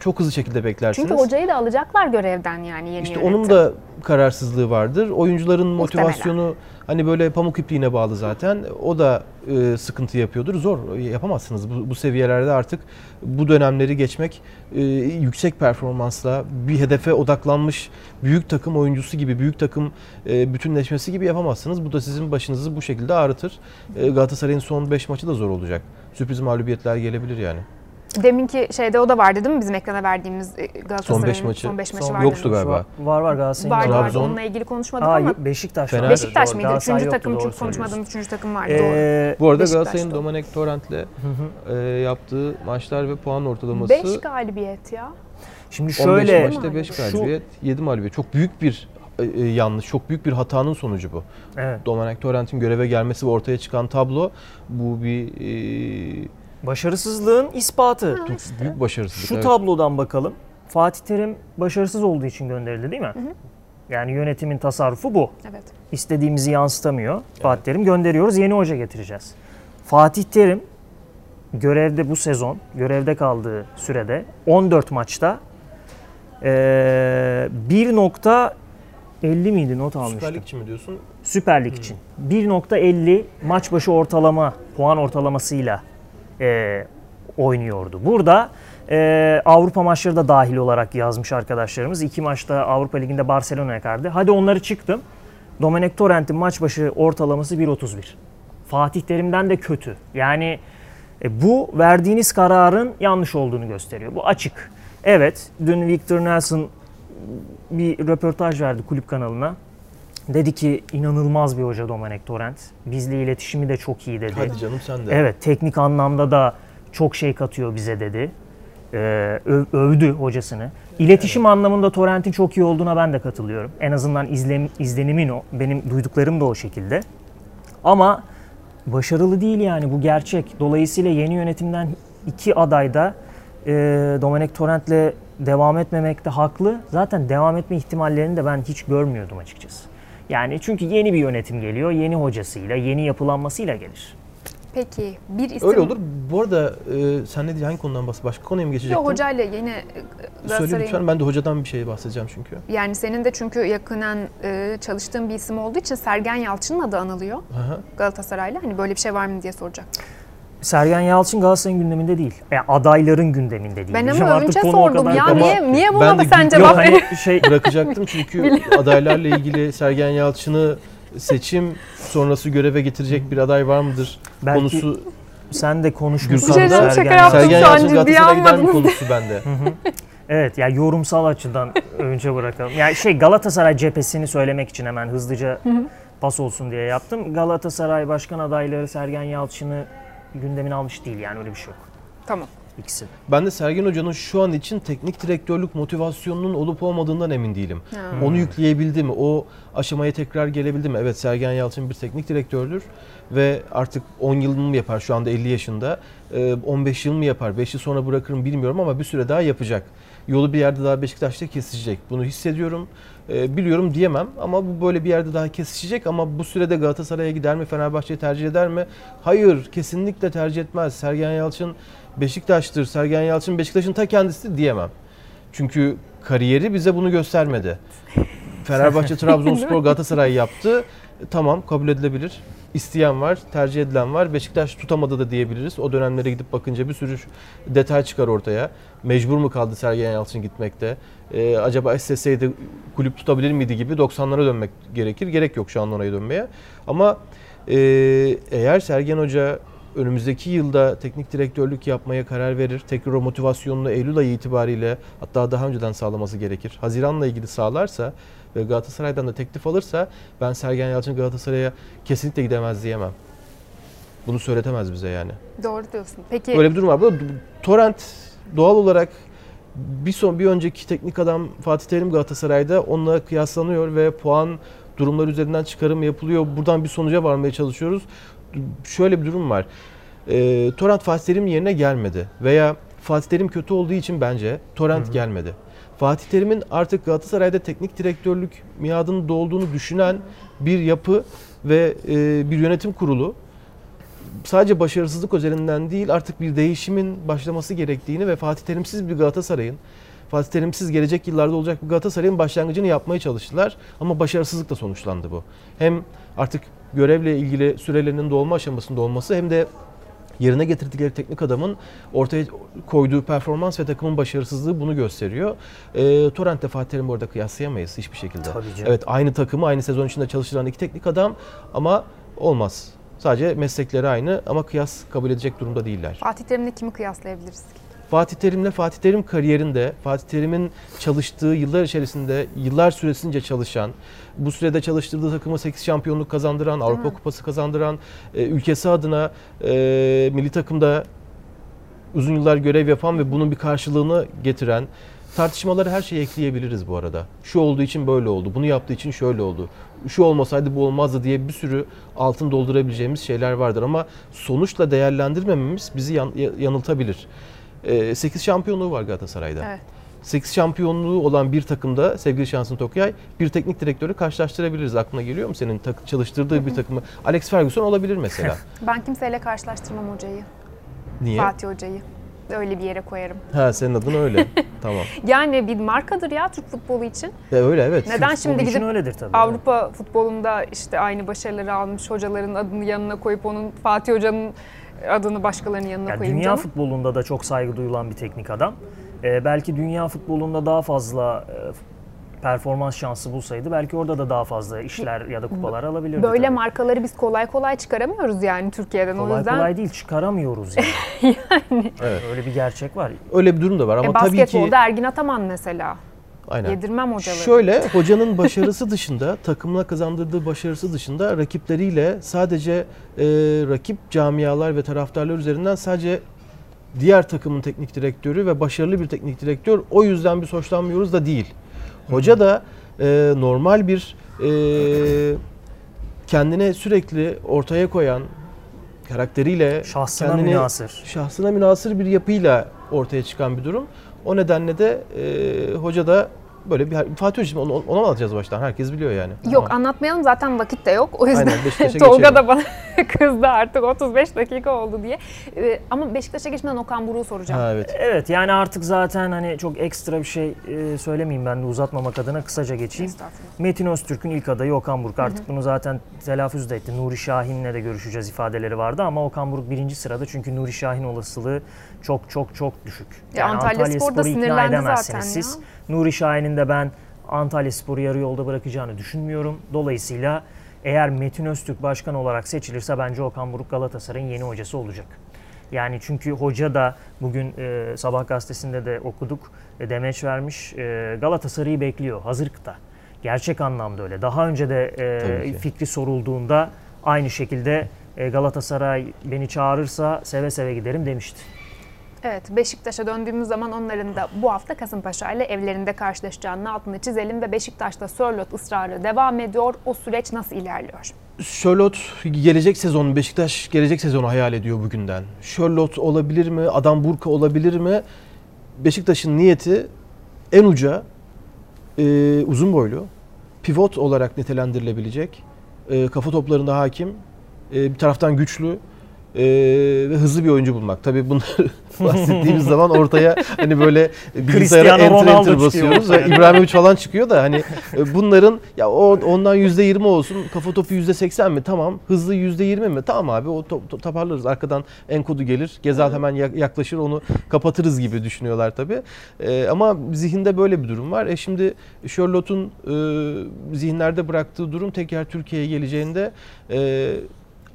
çok hızlı şekilde beklersiniz. Çünkü hocayı da alacaklar görevden yani yeni İşte yönetim. onun da kararsızlığı vardır. Oyuncuların Muhtemelen. motivasyonu hani böyle pamuk ipliğine bağlı zaten. O da e, sıkıntı yapıyordur. Zor. Yapamazsınız. Bu, bu seviyelerde artık bu dönemleri geçmek e, yüksek performansla bir hedefe odaklanmış büyük takım oyuncusu gibi, büyük takım e, bütünleşmesi gibi yapamazsınız. Bu da sizin başınızı bu şekilde ağrıtır. E, Galatasaray'ın son 5 maçı da zor olacak. Sürpriz mağlubiyetler gelebilir yani. Deminki şeyde o da vardı değil mi bizim ekrana verdiğimiz e, Galatasaray'ın Son beş maçı. son beş maçı Son- vardı. Yoktu galiba. Var var Galatasaray'ın vardı. Trabzon. Onunla ilgili konuşmadık Aa, ama Beşiktaş Fener- var. Beşiktaş mıydı? Galatasaray Üçüncü yoktu, takım doğru çünkü konuşmadığımız üçüncü takım vardı. doğru. Ee, Bu arada Galatasaray'ın. Domenek Torrent'le e, yaptığı maçlar ve puan ortalaması 5 galibiyet ya. şimdi 15 şöyle maçta 5 Şu- galibiyet, 7 mağlubiyet. Çok büyük bir e, e, yanlış, çok büyük bir hatanın sonucu bu. evet, Domenek Torrent'in göreve gelmesi ve ortaya çıkan tablo bu bir e, başarısızlığın ispatı. çok büyük başarısızlık. Şu evet. tablodan bakalım. Fatih Terim başarısız olduğu için gönderildi değil mi? Yani yönetimin tasarrufu bu. Evet. İstediğimizi yansıtamıyor. Fatih Terim gönderiyoruz, yeni hoca getireceğiz. Fatih Terim görevde bu sezon, görevde kaldığı sürede 14 maçta eee 1.50 miydi not almıştım. Süper Lig için mi diyorsun? Süper Lig için. 1.50 maç başı ortalama, puan ortalamasıyla e, oynuyordu. Burada e, Avrupa maçları da dahil olarak yazmış arkadaşlarımız. İki maçta Avrupa Ligi'nde Barcelona'ya kardı. Hadi onları çıktım. Domenek Torrent'in maç başı ortalaması 1.31. Fatih Terim'den de kötü. Yani e, bu verdiğiniz kararın yanlış olduğunu gösteriyor. Bu açık. Evet, dün Victor Nelson bir röportaj verdi kulüp kanalına. Dedi ki inanılmaz bir hoca Domenek Torrent. Bizle iletişimi de çok iyi dedi. Hadi canım sen de. Evet teknik anlamda da çok şey katıyor bize dedi. Ee, öv- övdü hocasını. İletişim anlamında Torrent'in çok iyi olduğuna ben de katılıyorum. En azından izlen, izlenimin o. Benim duyduklarım da o şekilde. Ama başarılı değil yani bu gerçek. Dolayısıyla yeni yönetimden iki aday da e, Domenek Torrent'le devam etmemekte haklı. Zaten devam etme ihtimallerini de ben hiç görmüyordum açıkçası. Yani çünkü yeni bir yönetim geliyor, yeni hocasıyla, yeni yapılanmasıyla gelir. Peki bir isim... Öyle olur. Bu arada e, sen ne diyeceksin? Hangi konudan bahsediyorsun? Başka konuya mı geçecektin? Yok hocayla yine e, Söyle Galatasaray'ın... lütfen. Ben de hocadan bir şey bahsedeceğim çünkü. Yani senin de çünkü yakınen e, çalıştığın bir isim olduğu için Sergen Yalçın'ın adı anılıyor Hı hı. Galatasaray'la. Hani böyle bir şey var mı diye soracak. Sergen Yalçın Galatasaray'ın gündeminde değil. Yani adayların gündeminde değil. Ben ama artık konu o sordum kadar ya. Niye, niye buna Ben sen cevap hani şey Bırakacaktım çünkü adaylarla ilgili Sergen Yalçın'ı seçim sonrası göreve getirecek bir aday var mıdır Belki- konusu sen de konuşmuşsun. Sergen yaptım Sergen şu an Yalçın Galatasaray'a gider mi konusu bende. Evet yani yorumsal açıdan önce bırakalım. Yani şey Galatasaray cephesini söylemek için hemen hızlıca pas olsun diye yaptım. Galatasaray başkan adayları Sergen Yalçın'ı gündemine almış değil yani öyle bir şey yok. Tamam. İkisi. Ben de Sergen Hoca'nın şu an için teknik direktörlük motivasyonunun olup olmadığından emin değilim. Onu yükleyebildi mi? O aşamaya tekrar gelebildi mi? Evet Sergen Yalçın bir teknik direktördür ve artık 10 yıl mı yapar şu anda 50 yaşında. Ee, 15 yıl mı yapar? 5 yıl sonra bırakırım bilmiyorum ama bir süre daha yapacak. Yolu bir yerde daha Beşiktaş'ta kesişecek. Bunu hissediyorum. Ee, biliyorum diyemem ama bu böyle bir yerde daha kesişecek ama bu sürede Galatasaray'a gider mi? Fenerbahçe'yi tercih eder mi? Hayır, kesinlikle tercih etmez. Sergen Yalçın Beşiktaş'tır. Sergen Yalçın Beşiktaş'ın ta kendisi diyemem. Çünkü kariyeri bize bunu göstermedi. Fenerbahçe, Trabzonspor, Galatasaray yaptı. Tamam kabul edilebilir. İsteyen var, tercih edilen var. Beşiktaş tutamadı da diyebiliriz. O dönemlere gidip bakınca bir sürü detay çıkar ortaya. Mecbur mu kaldı Sergen Yalçın gitmekte? Ee, acaba isteseydi kulüp tutabilir miydi gibi 90'lara dönmek gerekir. Gerek yok şu an oraya dönmeye. Ama e, eğer Sergen Hoca önümüzdeki yılda teknik direktörlük yapmaya karar verir. Tekrar o motivasyonunu Eylül ayı itibariyle hatta daha önceden sağlaması gerekir. Haziran'la ilgili sağlarsa ve Galatasaray'dan da teklif alırsa ben Sergen Yalçın Galatasaray'a kesinlikle gidemez diyemem. Bunu söyletemez bize yani. Doğru diyorsun. Peki Böyle bir durum var. Bu Torrent doğal olarak bir son bir önceki teknik adam Fatih Terim Galatasaray'da onunla kıyaslanıyor ve puan durumlar üzerinden çıkarım yapılıyor. Buradan bir sonuca varmaya çalışıyoruz. Şöyle bir durum var. E, Torrent Fatih Terim yerine gelmedi veya Fatih Terim kötü olduğu için bence Torrent gelmedi. Fatih Terim'in artık Galatasaray'da teknik direktörlük miadının dolduğunu düşünen bir yapı ve e, bir yönetim kurulu sadece başarısızlık üzerinden değil artık bir değişimin başlaması gerektiğini ve Fatih Terimsiz bir Galatasaray'ın Fatih Terimsiz gelecek yıllarda olacak bir Galatasaray'ın başlangıcını yapmaya çalıştılar ama başarısızlıkla sonuçlandı bu. Hem artık görevle ilgili sürelerinin dolma aşamasında olması hem de yerine getirdikleri teknik adamın ortaya koyduğu performans ve takımın başarısızlığı bunu gösteriyor. E, Torrent'le Fatih Terim'i orada kıyaslayamayız hiçbir şekilde. Tabii canım. Evet aynı takımı aynı sezon içinde çalıştıran iki teknik adam ama olmaz. Sadece meslekleri aynı ama kıyas kabul edecek durumda değiller. Fatih Terim'le kimi kıyaslayabiliriz ki? Fatih Terim'le Fatih Terim kariyerinde Fatih Terim'in çalıştığı yıllar içerisinde yıllar süresince çalışan, bu sürede çalıştırdığı takıma 8 şampiyonluk kazandıran, Avrupa mi? Kupası kazandıran, e, ülkesi adına e, milli takımda uzun yıllar görev yapan ve bunun bir karşılığını getiren tartışmaları her şeye ekleyebiliriz bu arada. Şu olduğu için böyle oldu, bunu yaptığı için şöyle oldu. Şu olmasaydı bu olmazdı diye bir sürü altın doldurabileceğimiz şeyler vardır ama sonuçla değerlendirmememiz bizi yan- yanıltabilir. 8 şampiyonluğu var Galatasaray'da. Evet. 8 şampiyonluğu olan bir takımda sevgili Şansın Tokyay bir teknik direktörü karşılaştırabiliriz. Aklına geliyor mu senin tak- çalıştırdığı bir takımı? Alex Ferguson olabilir mesela. Ben kimseyle karşılaştırmam hocayı. Niye? Fatih hocayı. Öyle bir yere koyarım. Ha senin adın öyle. tamam. Yani bir markadır ya Türk futbolu için. Ya öyle evet. Neden Futbol şimdi gidip öyledir tabii. Avrupa futbolunda işte aynı başarıları almış hocaların adını yanına koyup onun Fatih Hoca'nın adını başkalarının yanına Ya koyayım dünya canım. futbolunda da çok saygı duyulan bir teknik adam. Ee, belki dünya futbolunda daha fazla e, performans şansı bulsaydı belki orada da daha fazla işler ya da kupalar alabilirdi. Böyle tabii. markaları biz kolay kolay çıkaramıyoruz yani Türkiye'den. o kolay yüzden kolay değil çıkaramıyoruz yani. Evet. Öyle bir gerçek var. Öyle bir durum da var ama e, tabii ki basketbolda Ergin Ataman mesela. Aynen. Yedirmem hocaları. Şöyle hocanın başarısı dışında, takımına kazandırdığı başarısı dışında rakipleriyle sadece e, rakip camialar ve taraftarlar üzerinden sadece diğer takımın teknik direktörü ve başarılı bir teknik direktör o yüzden biz hoşlanmıyoruz da değil. Hoca da e, normal bir e, kendine sürekli ortaya koyan karakteriyle Şahsına kendini- münasır. şahsına münasır bir yapıyla ortaya çıkan bir durum. O nedenle de e, hoca da böyle bir Fatih Hoca'yı onu, ona mı alacağız baştan? Herkes biliyor yani. Yok Tamam. anlatmayalım zaten vakit de yok. O yüzden Aynen, Tolga geçelim. da bana kızdı artık 35 dakika oldu diye. Ee, ama Beşiktaş'a geçmeden Okan Buruk'u soracağım. Ha, evet. Evet yani artık zaten hani çok ekstra bir şey e, söylemeyeyim ben de uzatmamak adına kısaca geçeyim. Metin Öztürk'ün ilk adayı Okan Buruk. Artık bunu zaten telaffuz da etti. Nuri Şahin'le de görüşeceğiz ifadeleri vardı ama Okan Buruk birinci sırada çünkü Nuri Şahin olasılığı çok çok çok düşük. Ya Antalya Spor da Spor'u ikna edemezsiniz zaten siz. ya. Nuri Şahin'in de ben Antalya Spor'u yarı yolda bırakacağını düşünmüyorum. Dolayısıyla eğer Metin Öztürk başkan olarak seçilirse bence Okan Buruk Galatasaray'ın yeni hocası olacak. Yani çünkü hoca da bugün e, Sabah gazetesinde de okuduk e, demeç vermiş. E, Galatasaray'ı bekliyor hazırlıkta. Gerçek anlamda öyle. Daha önce de e, fikri sorulduğunda aynı şekilde e, Galatasaray beni çağırırsa seve seve giderim demişti. Evet Beşiktaş'a döndüğümüz zaman onların da bu hafta Kasımpaşa ile evlerinde karşılaşacağının altını çizelim ve Beşiktaş'ta Sörlot ısrarı devam ediyor. O süreç nasıl ilerliyor? Sörlot gelecek sezon Beşiktaş gelecek sezonu hayal ediyor bugünden. Sörlot olabilir mi? Adam Burka olabilir mi? Beşiktaş'ın niyeti en uca e, uzun boylu, pivot olarak nitelendirilebilecek, e, kafa toplarında hakim, e, bir taraftan güçlü, e, ve hızlı bir oyuncu bulmak. Tabii bunları bahsettiğimiz zaman ortaya hani böyle bilgisayara enter enter basıyoruz ve İbrahimovic falan çıkıyor da hani e, bunların ya o ondan %20 olsun kafa topu %80 mi? Tamam. Hızlı %20 mi? Tamam abi o top, top, toparlarız. Arkadan enkodu gelir. Gezal hemen yaklaşır onu kapatırız gibi düşünüyorlar tabii. E, ama zihinde böyle bir durum var. E şimdi Charlotte'un e, zihinlerde bıraktığı durum tekrar Türkiye'ye geleceğinde e,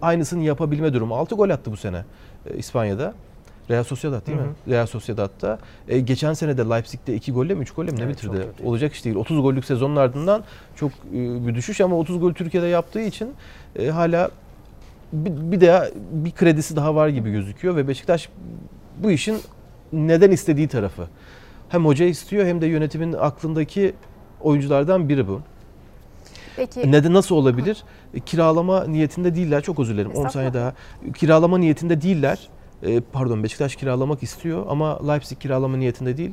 aynısını yapabilme durumu. 6 gol attı bu sene e, İspanya'da. Real Sociedad değil hı hı. mi? Real Sociedad'da. E, geçen sene de Leipzig'te 2 golle mi 3 golle mi ne evet, bitirdi? Olacak iş değil. 30 gollük sezonun ardından çok e, bir düşüş ama 30 gol Türkiye'de yaptığı için e, hala bir, bir de bir kredisi daha var gibi gözüküyor ve Beşiktaş bu işin neden istediği tarafı. Hem hoca istiyor hem de yönetimin aklındaki oyunculardan biri bu. Peki. Neden nasıl olabilir? E, kiralama niyetinde değiller. Çok özür dilerim. 10 saniye daha. Kiralama niyetinde değiller. E, pardon Beşiktaş kiralamak istiyor ama Leipzig kiralama niyetinde değil.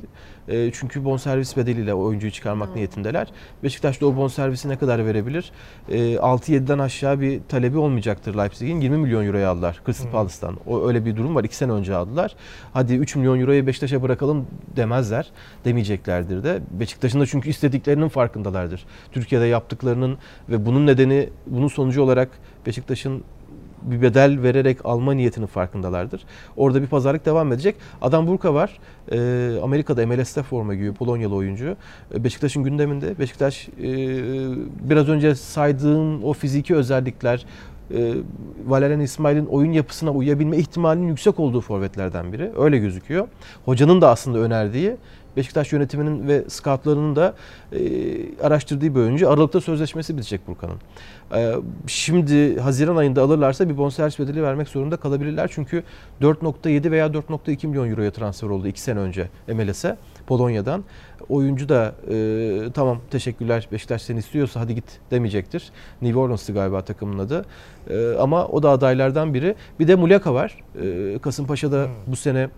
E, çünkü bonservis bedeliyle oyuncuyu çıkarmak hmm. niyetindeler. Beşiktaş da o bonservisi ne kadar verebilir? 6-7'den aşağı bir talebi olmayacaktır Leipzig'in. 20 milyon euroya aldılar Crystal hmm. Palace'tan. O öyle bir durum var. 2 sene önce aldılar. Hadi 3 milyon euroyu Beşiktaş'a bırakalım demezler. Demeyeceklerdir de. Beşiktaş'ın da çünkü istediklerinin farkındalardır. Türkiye'de yaptıklarının ve bunun nedeni, bunun sonucu olarak Beşiktaş'ın bir bedel vererek alma niyetinin farkındalardır. Orada bir pazarlık devam edecek. Adam Burka var. E, Amerika'da MLS'te forma giyiyor. Polonyalı oyuncu. E, Beşiktaş'ın gündeminde. Beşiktaş e, biraz önce saydığım o fiziki özellikler, e, Valerian İsmail'in oyun yapısına uyabilme ihtimalinin yüksek olduğu forvetlerden biri. Öyle gözüküyor. Hocanın da aslında önerdiği Beşiktaş yönetiminin ve scoutlarının da e, araştırdığı bir oyuncu. Aralıkta sözleşmesi bitecek Burkan'ın. E, şimdi Haziran ayında alırlarsa bir bonservis bedeli vermek zorunda kalabilirler. Çünkü 4.7 veya 4.2 milyon euroya transfer oldu 2 sene önce MLS'e Polonya'dan. Oyuncu da e, tamam teşekkürler Beşiktaş seni istiyorsa hadi git demeyecektir. New Orleans'tı galiba takımın adı. E, ama o da adaylardan biri. Bir de Muleka var. E, Kasımpaşa'da hmm. bu sene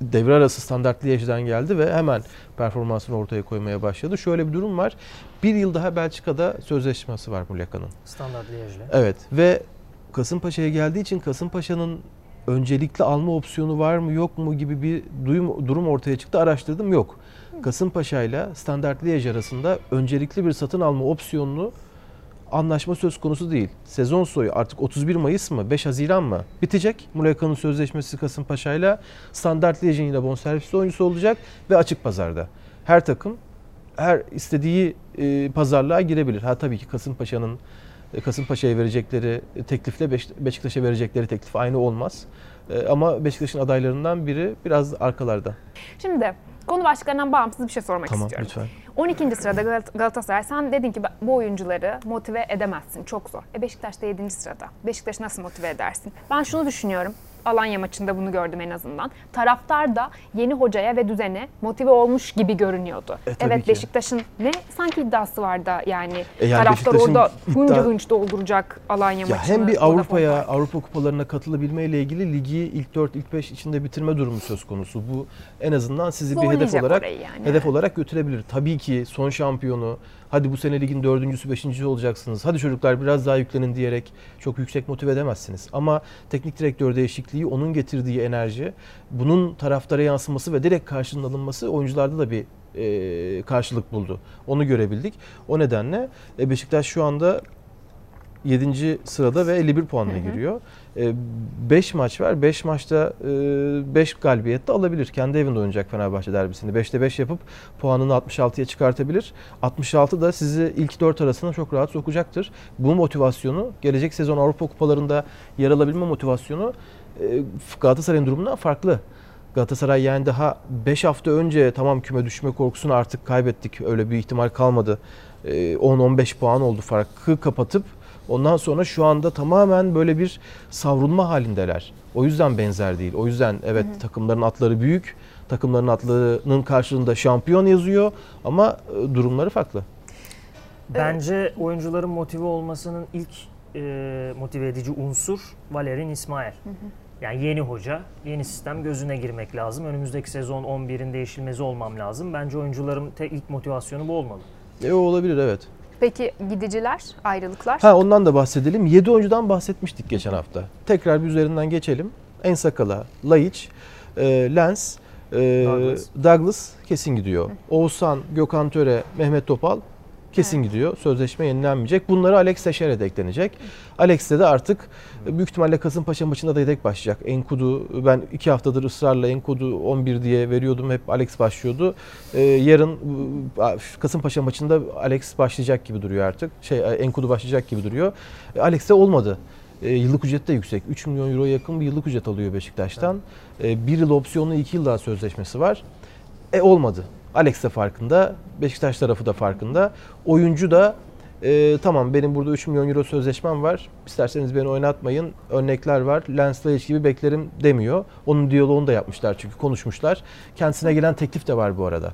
devre arası standart Liège'den geldi ve hemen performansını ortaya koymaya başladı. Şöyle bir durum var. Bir yıl daha Belçika'da sözleşmesi var Muleka'nın. Standart Liège'le. Evet ve Kasımpaşa'ya geldiği için Kasımpaşa'nın öncelikli alma opsiyonu var mı yok mu gibi bir duyum, durum ortaya çıktı. Araştırdım yok. Kasımpaşa ile Standart Liège arasında öncelikli bir satın alma opsiyonunu anlaşma söz konusu değil. Sezon soyu artık 31 Mayıs mı 5 Haziran mı bitecek. Muleka'nın sözleşmesi Kasımpaşa ile Standart Liège'in yine bonservis oyuncusu olacak ve açık pazarda. Her takım her istediği e, pazarlığa girebilir. Ha tabii ki Kasımpaşa'nın e, Kasımpaşa'ya verecekleri teklifle Beşiktaş'a verecekleri teklif aynı olmaz. E, ama Beşiktaş'ın adaylarından biri biraz arkalarda. Şimdi konu başlıklarından bağımsız bir şey sormak tamam, istiyorum. Lütfen. 12. sırada Galatasaray. Sen dedin ki bu oyuncuları motive edemezsin. Çok zor. E Beşiktaş da 7. sırada. Beşiktaş'ı nasıl motive edersin? Ben şunu düşünüyorum. Alanya maçında bunu gördüm en azından. Taraftar da yeni hocaya ve düzene motive olmuş gibi görünüyordu. E, evet Beşiktaş'ın ne sanki iddiası vardı yani. E, yani taraftar orada hınca iddia... hınç dolduracak Alanya ya maçını. Hem bir Avrupa'ya, Avrupa kupalarına katılabilme ile ilgili ligi ilk 4, ilk 5 içinde bitirme durumu söz konusu. Bu en azından sizi bir hedef olarak yani. hedef olarak götürebilir. Tabii ki son şampiyonu hadi bu sene ligin dördüncüsü, beşincisi olacaksınız. Hadi çocuklar biraz daha yüklenin diyerek çok yüksek motive edemezsiniz. Ama teknik direktör değişikliği, onun getirdiği enerji, bunun taraftara yansıması ve direkt karşılığında alınması oyuncularda da bir e, karşılık buldu. Onu görebildik. O nedenle e, Beşiktaş şu anda 7. sırada ve 51 puanla giriyor. 5 e, maç var. 5 maçta 5 e, galibiyet de alabilir. Kendi evinde oynayacak Fenerbahçe derbisini. 5'te 5 yapıp puanını 66'ya çıkartabilir. 66 da sizi ilk 4 arasına çok rahat sokacaktır. Bu motivasyonu gelecek sezon Avrupa kupalarında yer alabilme motivasyonu Galatasaray'ın durumundan farklı. Galatasaray yani daha 5 hafta önce tamam küme düşme korkusunu artık kaybettik. Öyle bir ihtimal kalmadı. 10-15 puan oldu farkı kapatıp ondan sonra şu anda tamamen böyle bir savrulma halindeler. O yüzden benzer değil. O yüzden evet hı hı. takımların atları büyük. Takımların atlarının karşılığında şampiyon yazıyor ama durumları farklı. Bence oyuncuların motive olmasının ilk e, motive edici unsur Valerian İsmail. Hı hı. Yani yeni hoca, yeni sistem gözüne girmek lazım. Önümüzdeki sezon 11'in değişilmezi olmam lazım. Bence oyuncuların te ilk motivasyonu bu olmalı. E, o olabilir evet. Peki gidiciler, ayrılıklar? Ha ondan da bahsedelim. 7 oyuncudan bahsetmiştik geçen hafta. Tekrar bir üzerinden geçelim. Ensakala, Laiç, e, Lens, e, Douglas. Douglas kesin gidiyor. Hı. Oğuzhan, Gökhan Töre, Mehmet Topal kesin evet. gidiyor. Sözleşme yenilenmeyecek. Bunları Alex Teixeira de eklenecek. Alex'te de artık büyük ihtimalle Kasımpaşa maçında da yedek başlayacak. Enkudu ben iki haftadır ısrarla Enkudu 11 diye veriyordum. Hep Alex başlıyordu. Ee, yarın Kasımpaşa maçında Alex başlayacak gibi duruyor artık. Şey Enkudu başlayacak gibi duruyor. E, Alex de olmadı. E, yıllık ücret de yüksek. 3 milyon euroya yakın bir yıllık ücret alıyor Beşiktaş'tan. E, bir yıl opsiyonlu 2 yıl daha sözleşmesi var. E olmadı. Alex de farkında, Beşiktaş tarafı da farkında. Oyuncu da e, tamam benim burada 3 milyon euro sözleşmem var. İsterseniz beni oynatmayın. Örnekler var. Lens Layic gibi beklerim demiyor. Onun diyaloğunu da yapmışlar çünkü konuşmuşlar. Kendisine gelen teklif de var bu arada.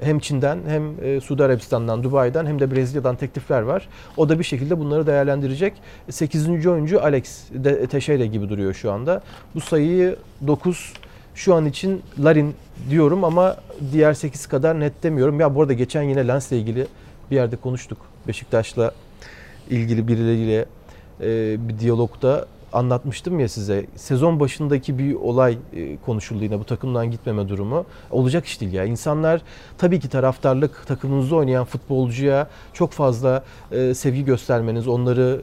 Hem Çin'den hem e, Suudi Arabistan'dan, Dubai'den hem de Brezilya'dan teklifler var. O da bir şekilde bunları değerlendirecek. 8. oyuncu Alex de, Teixeira gibi duruyor şu anda. Bu sayıyı 9 şu an için Larin diyorum ama diğer 8 kadar net demiyorum. Ya bu arada geçen yine Lens'le ilgili bir yerde konuştuk. Beşiktaş'la ilgili birileriyle e, bir diyalogda anlatmıştım ya size. Sezon başındaki bir olay e, konuşuldu yine bu takımdan gitmeme durumu. Olacak iş değil ya. İnsanlar tabii ki taraftarlık takımınızda oynayan futbolcuya çok fazla e, sevgi göstermeniz, onları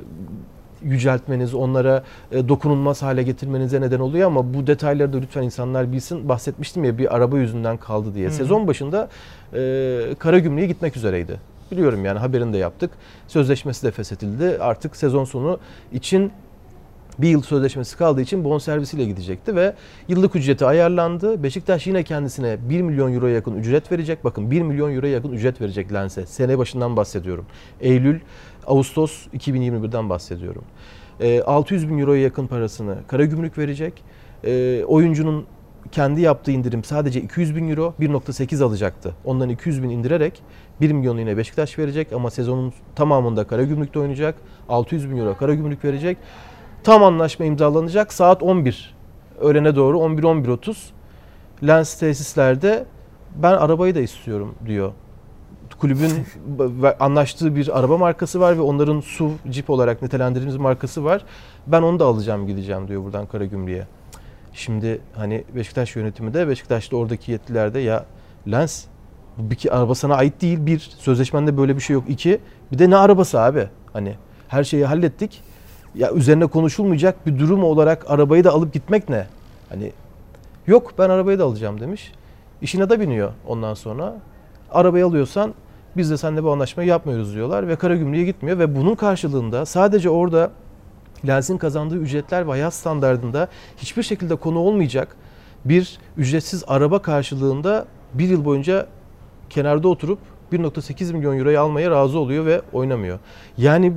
yüceltmeniz, onlara e, dokunulmaz hale getirmenize neden oluyor ama bu detayları da lütfen insanlar bilsin. Bahsetmiştim ya bir araba yüzünden kaldı diye. Hı. Sezon başında e, Karagümrük'e gitmek üzereydi. Biliyorum yani haberini de yaptık. Sözleşmesi de feshedildi. Artık sezon sonu için bir yıl sözleşmesi kaldığı için bonservisiyle gidecekti ve yıllık ücreti ayarlandı. Beşiktaş yine kendisine 1 milyon euroya yakın ücret verecek. Bakın 1 milyon euroya yakın ücret verecek Lens'e. Sene başından bahsediyorum. Eylül, Ağustos 2021'den bahsediyorum. 600 ee, bin euroya yakın parasını Karagümrük verecek. Ee, oyuncunun kendi yaptığı indirim sadece 200 bin euro 1.8 alacaktı. Ondan 200 bin indirerek 1 milyon yine Beşiktaş verecek ama sezonun tamamında Karagümrük'te oynayacak. 600 bin euro Karagümrük verecek. Tam anlaşma imzalanacak saat 11. Öğlene doğru 11-11.30. Lens tesislerde ben arabayı da istiyorum diyor. Kulübün anlaştığı bir araba markası var ve onların SUV, Jeep olarak nitelendirdiğimiz markası var. Ben onu da alacağım gideceğim diyor buradan Karagümrük'e. Şimdi hani Beşiktaş yönetimi de Beşiktaş'ta oradaki yetkililer de ya Lens bu bir araba sana ait değil bir sözleşmende böyle bir şey yok iki bir de ne arabası abi hani her şeyi hallettik ya üzerine konuşulmayacak bir durum olarak arabayı da alıp gitmek ne? Hani yok ben arabayı da alacağım demiş. İşine de biniyor ondan sonra. Arabayı alıyorsan biz de seninle bu anlaşmayı yapmıyoruz diyorlar ve Karagümrük'e gitmiyor ve bunun karşılığında sadece orada Lens'in kazandığı ücretler ve hayat standartında hiçbir şekilde konu olmayacak bir ücretsiz araba karşılığında bir yıl boyunca kenarda oturup 1.8 milyon euroyu almaya razı oluyor ve oynamıyor. Yani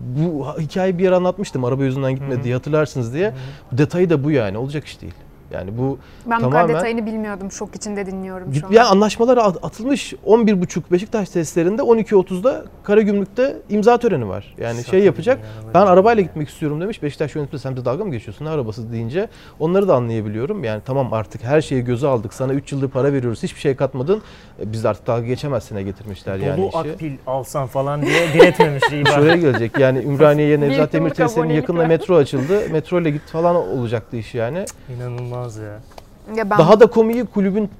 bu hikayeyi bir yer anlatmıştım araba yüzünden gitmedi hatırlarsınız diye. Hı-hı. Detayı da bu yani olacak iş değil. Yani bu ben tamamen... bu detayını bilmiyordum. Şok içinde dinliyorum şu an. Yani anlaşmalar atılmış 11.30 Beşiktaş testlerinde 12.30'da Karagümrük'te imza töreni var. Yani Sakın şey yapacak. Yani, ben arabayla gitmek istiyorum demiş. Beşiktaş yönetimi sen de dalga mı geçiyorsun? Ne arabası deyince onları da anlayabiliyorum. Yani tamam artık her şeyi göze aldık. Sana 3 yıldır para veriyoruz. Hiçbir şey katmadın. E, biz artık dalga geçemezsine getirmişler Dolu yani işi. akpil alsan falan diye diretmemiş Şuraya gelecek. Yani Ümraniye'ye Nevzat Demir tesislerinin yakında metro açıldı. Metro ile git falan olacaktı iş yani. İnanılmaz ya. Ya ben... Daha da komiği kulübün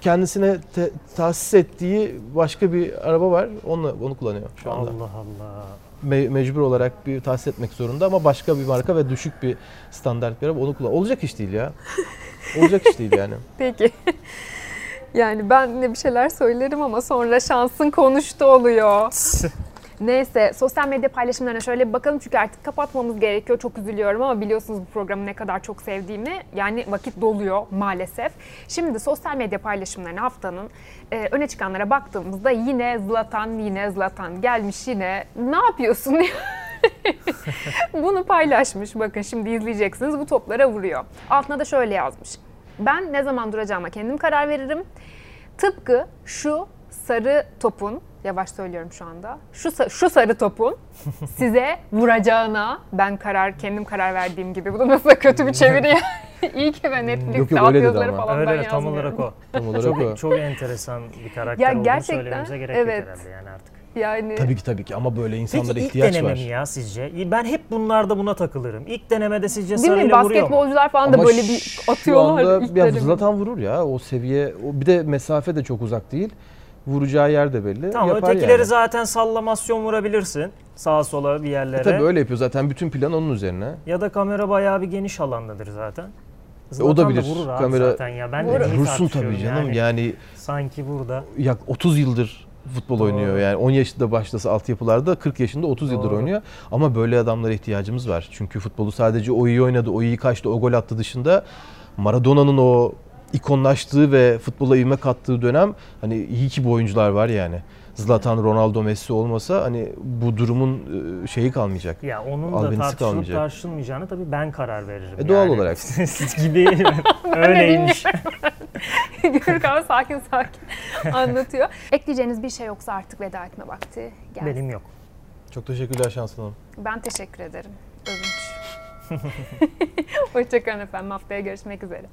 kendisine te- tahsis ettiği başka bir araba var. Onu onu kullanıyor şu anda. Allah Allah. Me- mecbur olarak bir tahsis etmek zorunda ama başka bir marka ve düşük bir standart bir araba onu kullan. Olacak iş değil ya. Olacak iş değil yani. Peki. Yani ben de bir şeyler söylerim ama sonra şansın konuştu oluyor. Neyse sosyal medya paylaşımlarına şöyle bir bakalım çünkü artık kapatmamız gerekiyor. Çok üzülüyorum ama biliyorsunuz bu programı ne kadar çok sevdiğimi. Yani vakit doluyor maalesef. Şimdi sosyal medya paylaşımlarına haftanın e, öne çıkanlara baktığımızda yine Zlatan yine Zlatan gelmiş yine ne yapıyorsun Bunu paylaşmış. Bakın şimdi izleyeceksiniz. Bu toplara vuruyor. Altına da şöyle yazmış. Ben ne zaman duracağıma kendim karar veririm. Tıpkı şu sarı topun, yavaş söylüyorum şu anda. Şu şu sarı topun size vuracağına ben karar kendim karar verdiğim gibi. Bu da nasıl kötü bir çeviri. İyi ki ben Netflix'te Yok, yok, alt yazıları falan Öyle ben öyle tam olarak o. Tam olarak o. Çok, çok enteresan bir karakter Ya olduğunu gerçekten, söylememize gerek evet. yok herhalde yani artık. Yani Tabii ki tabii ki ama böyle insanlara Peki ilk ihtiyaç deneme var. mi ya sizce? Ben hep bunlarda buna takılırım. İlk denemede sizce değil mi sarıyla vuruyor mu? basketbolcular falan da Ama böyle bir şu atıyorlar. anda ilk ya deneme. Zlatan vurur ya o seviye. O bir de mesafe de çok uzak değil. Vuracağı yer de belli. Tamam Yapar ötekileri yani. zaten sallamasyon vurabilirsin. Sağa sola bir yerlere. E tabii öyle yapıyor zaten bütün plan onun üzerine. Ya da kamera bayağı bir geniş alandadır zaten. o da Zlatan bilir. Vurur abi Kamera- zaten ya. Ben Vurur. de Vursun tabii canım yani. yani Sanki burada. yak 30 yıldır futbol Doğru. oynuyor. Yani 10 yaşında başlasa altyapılarda 40 yaşında 30 yıldır Doğru. oynuyor. Ama böyle adamlara ihtiyacımız var. Çünkü futbolu sadece o iyi oynadı, o iyi kaçtı, o gol attı dışında Maradona'nın o ikonlaştığı ve futbola ivme kattığı dönem hani iyi ki bu oyuncular var yani. Zlatan, Ronaldo, Messi olmasa hani bu durumun e, şeyi kalmayacak. Ya onun da tartışılıp kalmayacak. tartışılmayacağını tabii ben karar veririm. E, doğal yani. olarak. gibi öyleymiş. Gürkan sakin sakin anlatıyor. Ekleyeceğiniz bir şey yoksa artık veda etme vakti geldi. Benim yok. Çok teşekkürler Şanslı Hanım. Ben teşekkür ederim. Övünç. Hoşçakalın efendim. Haftaya görüşmek üzere.